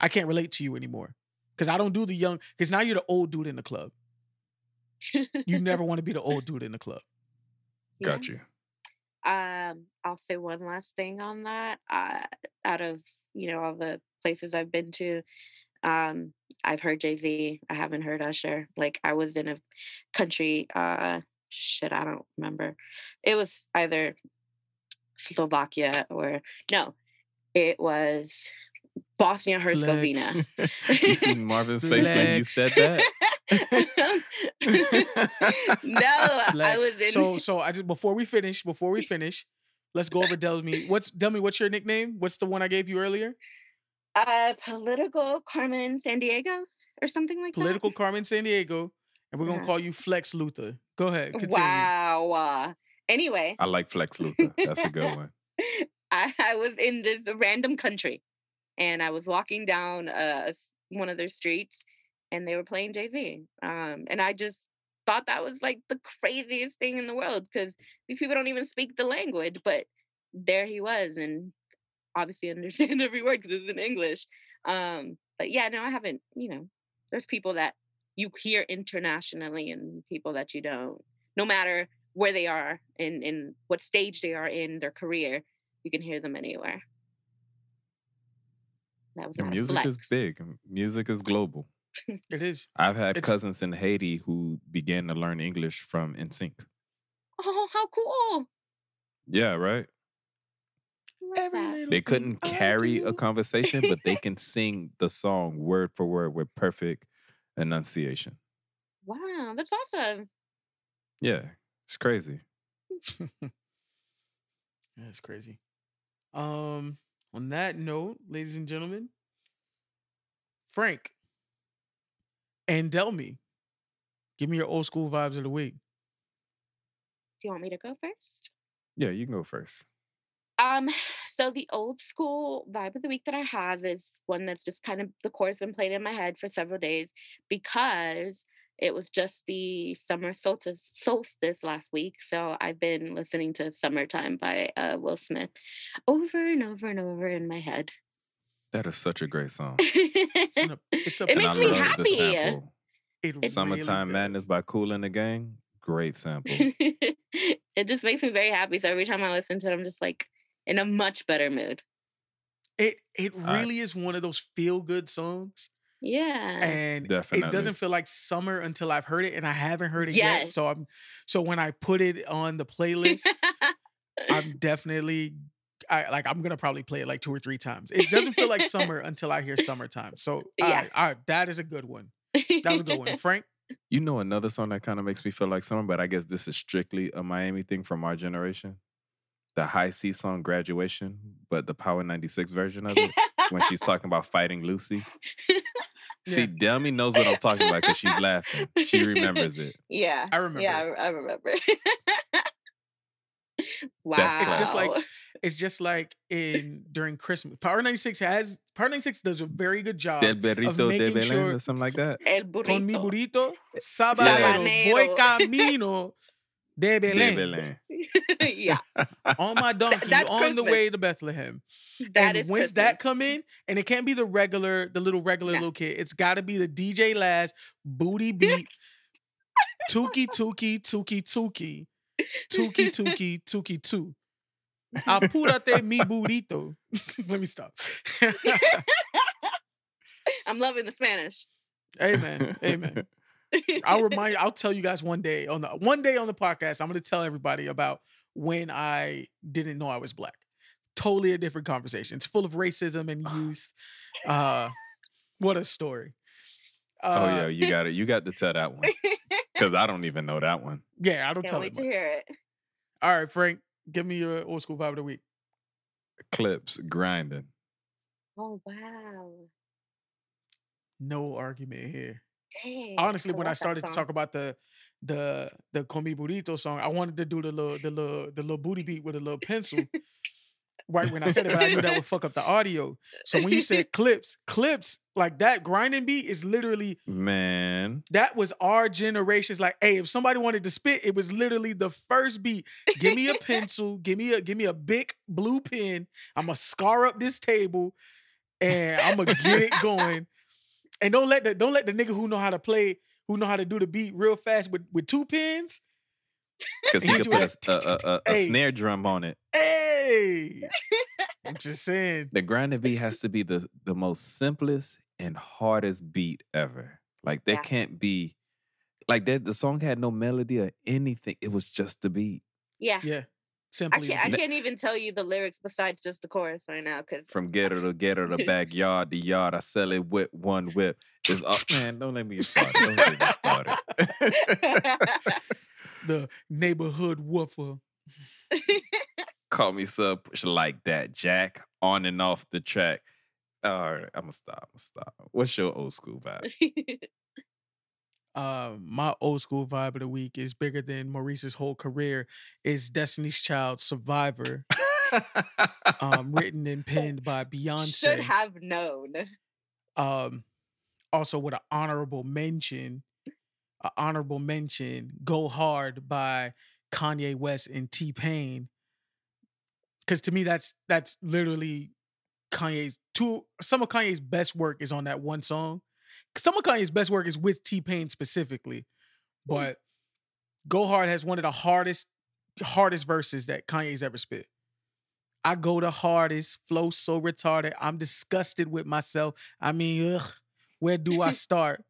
I can't relate to you anymore. Cause I don't do the young, cause now you're the old dude in the club. You never want to be the old dude in the club. Got you. Um, I'll say one last thing on that. Uh, out of you know all the places I've been to, um, I've heard Jay Z. I haven't heard Usher. Like I was in a country. Uh, shit, I don't remember. It was either Slovakia or no, it was Bosnia Herzegovina. Flex. you seen Marvin's face when you said that? no, I was in. So so I just before we finish, before we finish, let's go over Delmy. What's Delmy, what's your nickname? What's the one I gave you earlier? uh, political Carmen Sandiego or something like that. Political Carmen Sandiego. And we're gonna Yeah. call you Flex Luthor. Go ahead. Continue. Wow. uh, Anyway, I like Flex Luthor. That's a good one. I, I was in this random country and I was walking down uh, one of their streets and they were playing Jay Z. Um, and I just thought that was like the craziest thing in the world because these people don't even speak the language, but there he was and obviously understand every word because it's in English. Um, but yeah, no, I haven't, you know, there's people that you hear internationally and people that you don't, no matter where they are in, in what stage they are in their career you can hear them anywhere. That was And music is big. Music is global. It is. I've had It's- cousins in Haiti who began to learn English from NSYNC. Oh, how cool! Yeah, right. Love that. They couldn't carry a conversation, but they can sing the song word for word with perfect enunciation. Wow, that's awesome. Yeah, it's crazy. That's crazy. Um, on that note, ladies and gentlemen, Frank and Delmy, give me your old school vibes of the week. Do you want me to go first? Yeah, you can go first. Um, so the old school vibe of the week that I have is one that's just kind of the chorus been playing in my head for several days because it was just the summer solstice solstice last week. So I've been listening to Summertime by uh, Will Smith over and over and over in my head. That is such a great song. It's, an, it's a It makes me happy. the sample. It Summertime does. Madness by Kool and the Gang. Great sample. it just makes me very happy. So every time I listen to it, I'm just like in a much better mood. It it I- really is one of those feel good songs, Yeah. and Definitely. it doesn't feel like summer until I've heard it, and I haven't heard it yet. So I'm so when I put it on the playlist, I'm definitely I like I'm gonna probably play it like two or three times. It doesn't feel like summer until I hear summertime. So Yeah. yeah, all right, that is a good one. That was a good one, Frank. You know another song that kind of makes me feel like summer, but I guess this is strictly a Miami thing from our generation. The High C song Graduation, but the Power 96 version of it when she's talking about fighting Lucy. See, Yeah. Delmy knows what I'm talking about because she's laughing. She remembers it. yeah. I remember. Yeah. I, I remember. wow. That's It's just like it's just like in during Christmas. Power 96 has Power 96 does a very good job Del Berrito de making Belén sure- or something like that. El burrito. con mi burrito. burrito sabanero voy camino de De Belén. Belén. yeah, On my donkey, that's on the way to Bethlehem. that and is when's that Christmas. come in? And it can't be the regular, the little regular No. little kid. It's got to be the DJ Laz booty beat. Tuki tuki tuki tuki tuki tuki tuki tu. Apúrate mi burrito. Let me stop. I'm loving the Spanish. amen. Amen. I'll remind I'll tell you guys one day on the one day on the podcast, I'm gonna tell everybody about when I didn't know I was black. Totally a different conversation. It's full of racism and youth. Uh what a story. Uh, oh yeah, you got it. You got to tell that one because I don't even know that one. yeah, I don't Can't tell wait it to hear it. All right, Frank, Give me your old school vibe of the week. Clipse grinding. Oh wow. No argument here. Dang. Honestly, when I started to talk about the the the Comi Burrito song, I wanted to do the little the little the little booty beat with a little pencil. right when I said it, but I knew that would fuck up the audio. So when you said Clipse, Clipse like that grinding beat is literally Man. that was our generation's like, hey, if somebody wanted to spit, it was literally the first beat. Give me a pencil, give me a give me a big blue pen. I'm gonna scar up this table and I'm gonna get it going. And don't let the don't let the nigga who know how to play, who know how to do the beat real fast with, with two pens. Because he He could put a, a, a, a, a Hey. snare drum on it. Hey, I'm just saying. The grinding beat has to be the, the most simplest and hardest beat ever. Like there Yeah. can't be like that the song had no melody or anything. It was just the beat. Yeah. Yeah, I simply. can't. I can't even tell you the lyrics besides just the chorus right now because From ghetto to ghetto to backyard to yard. I sell it with one whip. It's all man, don't let me get started. Don't get me started. the neighborhood woofer. Call me sub like that, Jack. On and off the track. All right, I'm gonna stop. I'm gonna stop. What's your old school vibe? Um, my old school vibe of the week is bigger than Maurice's whole career. Is Destiny's Child Survivor, um, written and penned by Beyonce. should have known. um, also with an honorable mention, an honorable mention, "Go Hard" by Kanye West and T Pain. Because to me, that's that's literally Kanye's two. Some of Kanye's best work is on that one song. Some of Kanye's best work is with T Pain specifically, but "Go Hard" has one of the hardest hardest verses that Kanye's ever spit. I go the hardest, flow so retarded. I'm disgusted with myself. I mean, ugh, where do I start?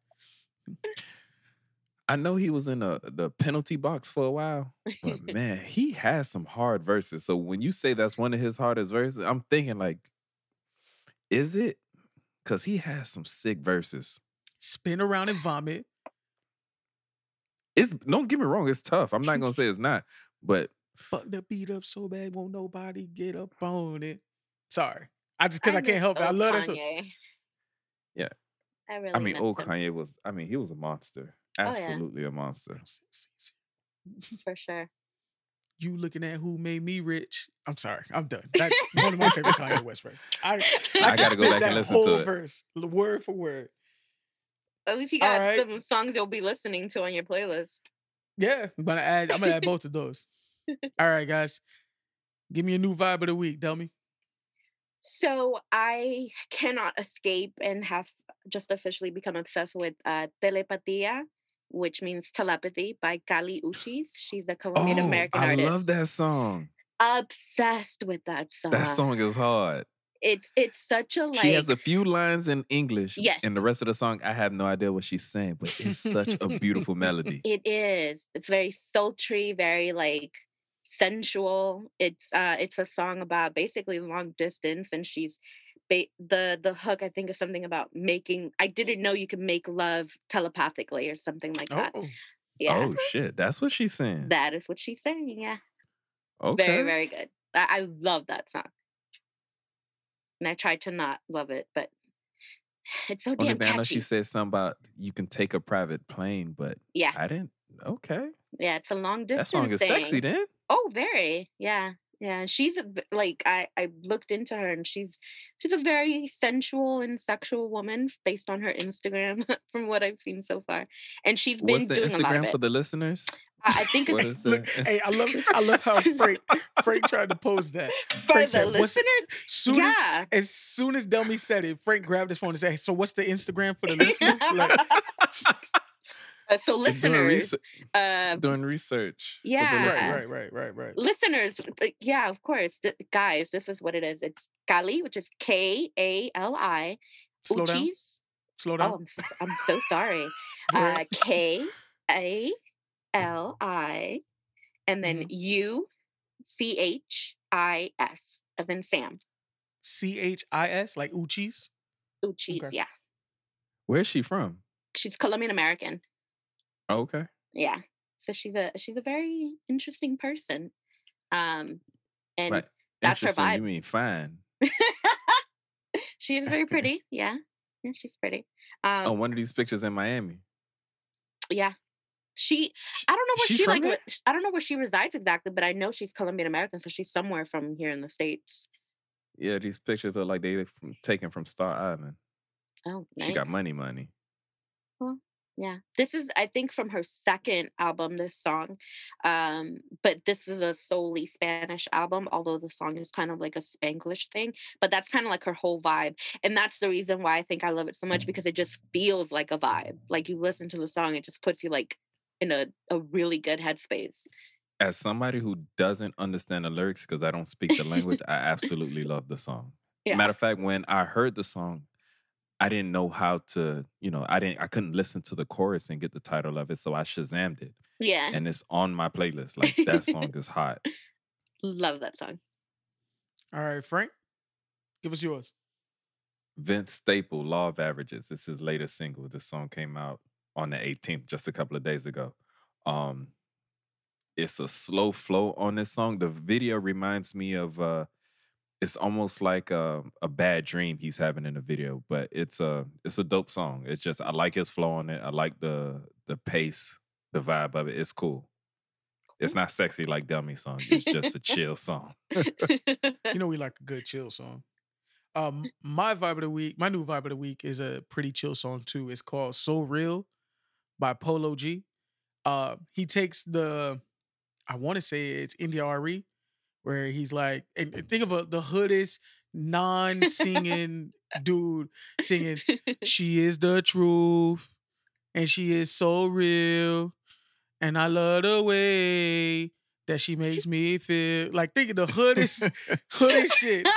I know he was in the the penalty box for a while, but man, he has some hard verses. So when you say that's one of his hardest verses, I'm thinking like, is it? Because he has some sick verses. Spin around and vomit. It's don't get me wrong, it's tough. I'm not gonna say it's not, but Fuck the beat up so bad, won't nobody get up on it. Sorry. I just because I, miss can't help it. I love that. Kanye. Yeah. I really. I mean, old Kanye was. I mean, he was a monster. Yeah. Absolutely a monster. for sure. You looking at who made me rich? I'm sorry. I'm done. One of my favorite Kanye West verses. I, I, I gotta go back and listen to whole it. verse, word for word. At least you got right. some songs you'll be listening to on your playlist. Yeah, I'm gonna add. I'm gonna add both of those. All right, guys. Give me a new vibe of the week, Delmy. So I cannot escape and have just officially become obsessed with uh, Telepatia, which means telepathy by Kali Uchis. She's a Colombian American Oh, American I love that song. Obsessed with that song. That song is hard. It's it's such a like. she has a few lines in English. Yes. And the rest of the song, I have no idea what she's saying, but it's such a beautiful melody. It is. It's very sultry, very like sensual. It's uh it's a song about basically long distance and she's ba- the the hook I think is something about making I didn't know you could make love telepathically or something like that. Oh, Yeah. Oh shit, that's what she's saying. That is what she's saying. Yeah. okay. Very, very good. I, I love that song. And I tried to not love it, but it's so damn thing I know catchy. she said something about you can take a private plane, but yeah. I didn't. Okay, Yeah. It's a long that distance. song is thing. sexy. Then Oh, very. Yeah. Yeah. She's a, v- like I I looked into her and she's she's a very sensual and sexual woman based on her Instagram from what I've seen so far. And she's been what's the doing a lot of Instagram it. for the listeners? I, I think What it's is look, hey, I love, I love how Frank, Frank tried to pose that. for Frank the said, listeners. Soon as, Yeah. as soon as Delmy said it, Frank grabbed his phone and said, "So what's the Instagram for the listeners?" Like, Uh, so doing, listeners, research, uh, doing research. Yeah. right, right, right, right, right. listeners, yeah, of course, th- guys, this is what it is. It's Kali, which is K A L I. Slow down. Uchis. Slow Oh, down. I'm so, I'm so sorry. Uh. K A L I, and then Mhm. U C H I S, and then Sam. C H I S, like Uchis. Uchis, Okay. yeah. Where's she from? She's Colombian American. Okay. Yeah. So she's a she's a very interesting person. Um, and Right. that's her Interesting. You mean fine? she is very pretty. Yeah, yeah, she's pretty. Um, oh, one of these pictures in Miami. yeah. She, I don't know where She she, like. re- I don't know where she resides exactly, but I know she's Colombian American, so she's somewhere from here in the states. Yeah, these pictures are like they from, taken from Star Island. Oh, She got nice. money, money. Yeah. This is I think from her second album this song. Um but this is a solely Spanish album although the song is kind of like a Spanglish thing, but that's kind of like her whole vibe. And that's the reason why I think I love it so much because it just feels like a vibe. Like you listen to the song it just puts you like in a a really good headspace. As somebody who doesn't understand the lyrics because I don't speak the language, I absolutely love the song. Yeah. Matter of fact, when I heard the song, I didn't know how to, you know, I didn't, I couldn't listen to the chorus and get the title of it, so I shazammed it, Yeah. and it's on my playlist. Like that song is hot. Love that song. All right, Frank, give us yours. Vince Staple, Law of Averages. This is his latest single. This song came out on the 18th, just a couple of days ago. Um, it's a slow flow on this song. The video reminds me of uh it's almost like a, a bad dream he's having in the video, but it's a it's a dope song. It's just I like his flow on it. I like the the pace, the vibe of it. It's cool. It's not sexy like Delmy song. It's just a chill song. You know we like a good chill song. Um, my vibe of the week, my new vibe of the week is a pretty chill song too. It's called "So Real" by Polo G. Uh, he takes the, I want to say it's India Arie, where he's like, and and think of a, the hoodest non-singing dude singing she is the truth and she is so real and i love the way that she makes me feel. Like think of the hoodest hoodest shit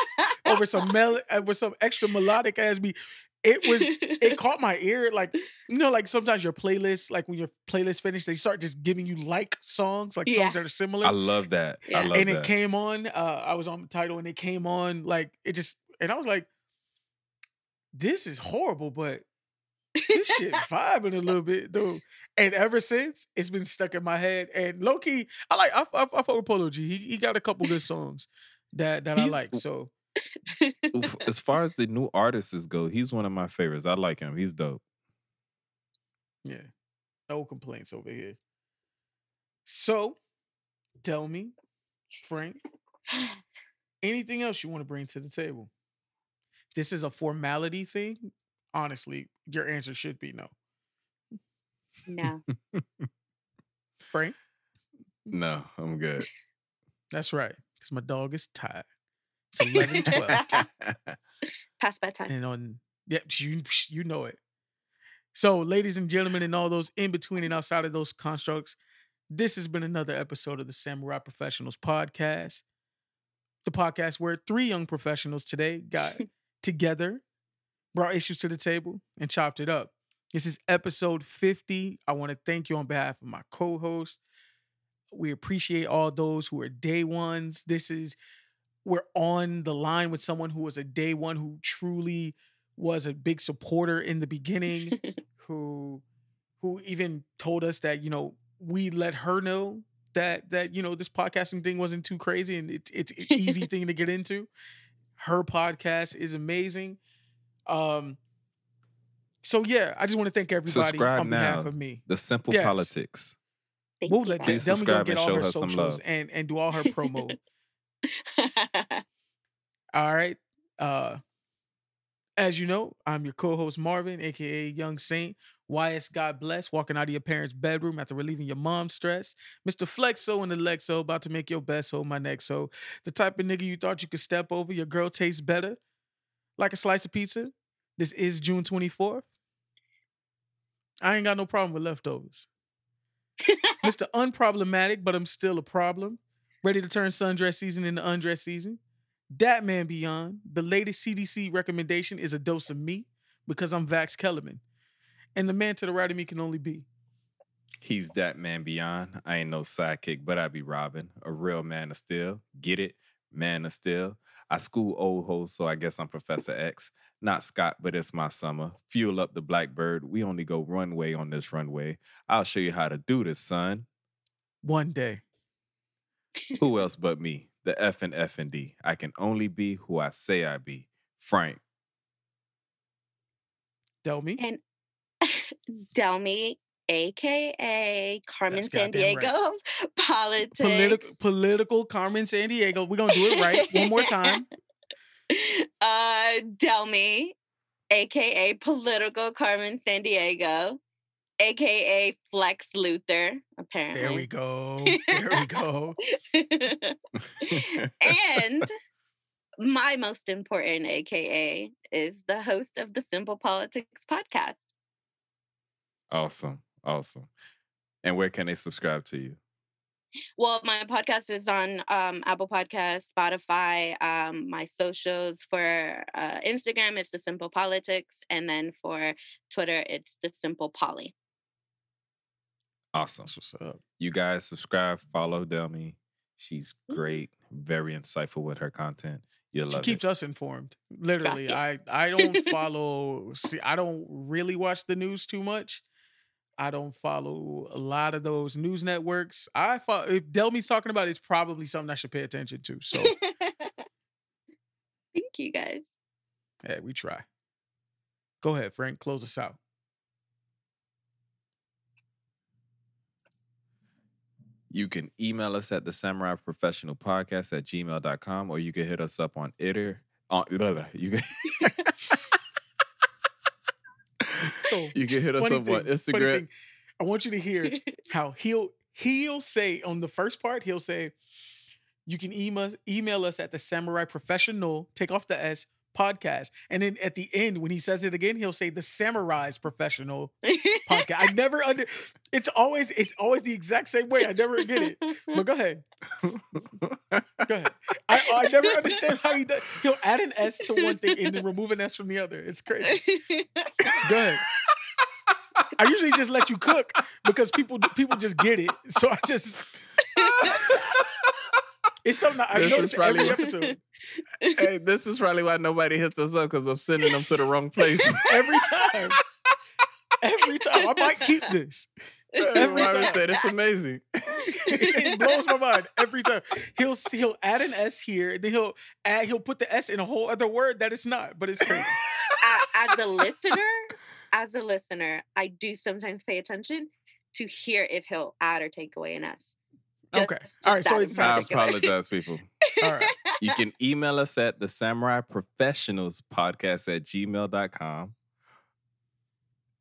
over some mel over some extra melodic ass beat it was it caught my ear like you know like sometimes your playlist like when your playlist finished they start just giving you like songs like Yeah. songs that are similar I love that. I Yeah. love and that. it came on. Uh, I was on the title, and it came on like it just, and I was like, "This is horrible," but this shit vibing a little bit, though. And ever since, it's been stuck in my head. And low key, I like I, I, I fuck with Polo G. He, he got a couple good songs that that I like. So Oof, as far as the new artists go, he's one of my favorites. I like him. He's dope. yeah, no complaints over here. So, tell me, Frank, anything else you want to bring to the table? This is a formality thing. Honestly, your answer should be no. no. Frank, No, I'm good. that's right. Because my dog is tired. It's 11 12. Past bedtime. and on, yeah, you, you know it. So, ladies and gentlemen, and all those in between and outside of those constructs, this has been another episode of the Samurai Professionals podcast. The podcast where three young professionals today got together, brought issues to the table, and chopped it up. This is episode 50. I want to thank you on behalf of my co host. We appreciate all those who are day ones. This is, we're on the line with someone who was a day one who truly was a big supporter in the beginning, who who even told us that, you know, we let her know that that you know this podcasting thing wasn't too crazy and it, it's an easy thing to get into her podcast is amazing um so yeah i just want to thank everybody Subscribe on behalf of me The simple Yes. politics. Thank we'll let Please them go subscribe get and all show her her some socials love. and and do all her promo guys. all right uh as you know i'm your co-host marvin aka young saint YS God bless, walking out of your parents' bedroom after relieving your mom's stress. Mr. Flexo and the Lexo about to make your best hold my neck. So the type of nigga you thought you could step over, your girl tastes better. Like a slice of pizza. This is June 24th. I ain't got no problem with leftovers. Mr. Unproblematic, but I'm still a problem. Ready to turn sundress season into undress season. Dat Man Beyond, the latest CDC recommendation is a dose of me because I'm Vax Kellerman. And the man to the right of me can only be. He's that man beyond. I ain't no sidekick, but I be Robin, a real man of steel. Get it? Man of steel. I school old hoes, so I guess I'm Professor X. Not Scott, but it's my summer. Fuel up the Blackbird. We only go runway on this runway. I'll show you how to do this, son. One day. Who else but me? the F and F and D. I can only be who I say I be. Frank. Delmy. And Delmy, aka Carmen That's San goddamn right. Diego politics. Political, political Carmen Sandiego. We're gonna do it right one more time. uh Delmy, aka political Carmen Sandiego, aka Flex Luthor, apparently. There we go. There we go. and my most important AKA is the host of the Simple Politics podcast. awesome. Awesome. And where can they subscribe to you? Well, my podcast is on um, Apple Podcasts, Spotify. Um, my socials for uh, Instagram, it's the Simple Politics, and then for Twitter, it's the Simple Polly. Awesome. That's what's up. You guys subscribe, follow Delmy. She's Mhm. great, very insightful with her content. You'll She love keeps it. us informed. Literally, I I don't follow. see, I don't really watch the news too much. I don't follow a lot of those news networks. I follow, if Delmy's talking about it, it's probably something I should pay attention to. So Thank you guys. yeah, we try. Go ahead, Frank. Close us out. You can email us at the Samurai Professional Podcast at gmail.com or you can hit us up on Itter. On, uh, blah, you can So you can hit us up thing, on Instagram. I want you to hear how he'll he'll say on the first part he'll say you can email us, email us at the samurai professional take off the s podcast and then at the end when he says it again he'll say the samurai's professional podcast. I never under it's always it's always the exact same way. I never get it. But go ahead. Go ahead. I, I never understand how he does he'll add an s to one thing and then remove an s from the other. It's crazy. Go ahead. I usually just let you cook because people people just get it. So I just it's something I This notice is probably every why- episode. hey, this is probably why nobody hits us up because I'm sending them to the wrong place. Every time. Every time. I might keep this. Every Robin time. said it's amazing. it blows my mind every time. He'll he'll add an S here, and then he'll add he'll put the S in a whole other word that it's not, but it's crazy. A- as a listener, as a listener, I do sometimes pay attention to hear if he'll add or take away an S. Okay. Just- All right, so it's- I apologize, people. All right. You can email us at the Samurai Professionals Podcast at gmail.com.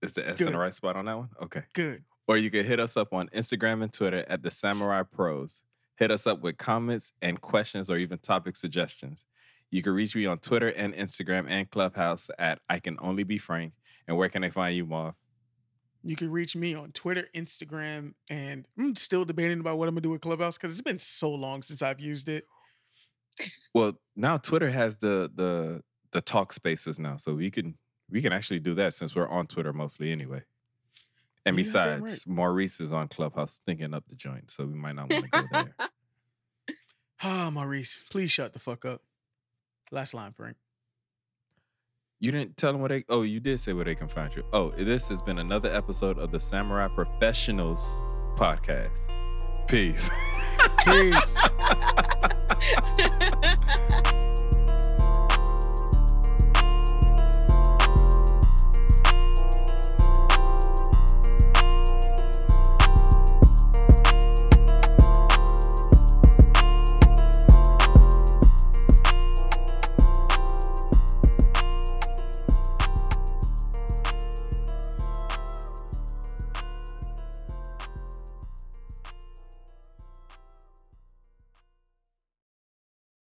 Is the S in the right spot on that one? Okay. Good. Or you can hit us up on Instagram and Twitter at the Samurai Pros. Hit us up with comments and questions or even topic suggestions. You can reach me on Twitter and Instagram and Clubhouse at I Can Only Be Frank. And where can they find you, Marv? You can reach me on Twitter, Instagram, and I'm still debating about what I'm gonna do with Clubhouse because it's been so long since I've used it. Well, now Twitter has the the the talk spaces now, so we can we can actually do that since we're on Twitter mostly anyway. And besides, Maurice is on Clubhouse thinking up the joint, so we might not want to go there. Ah, Maurice, please shut the fuck up. Last line, Frank. You didn't tell them where they. Oh, you did say where they can find you. Oh, this has been another episode of the Samurai Professionals podcast. Peace. Peace. Peace.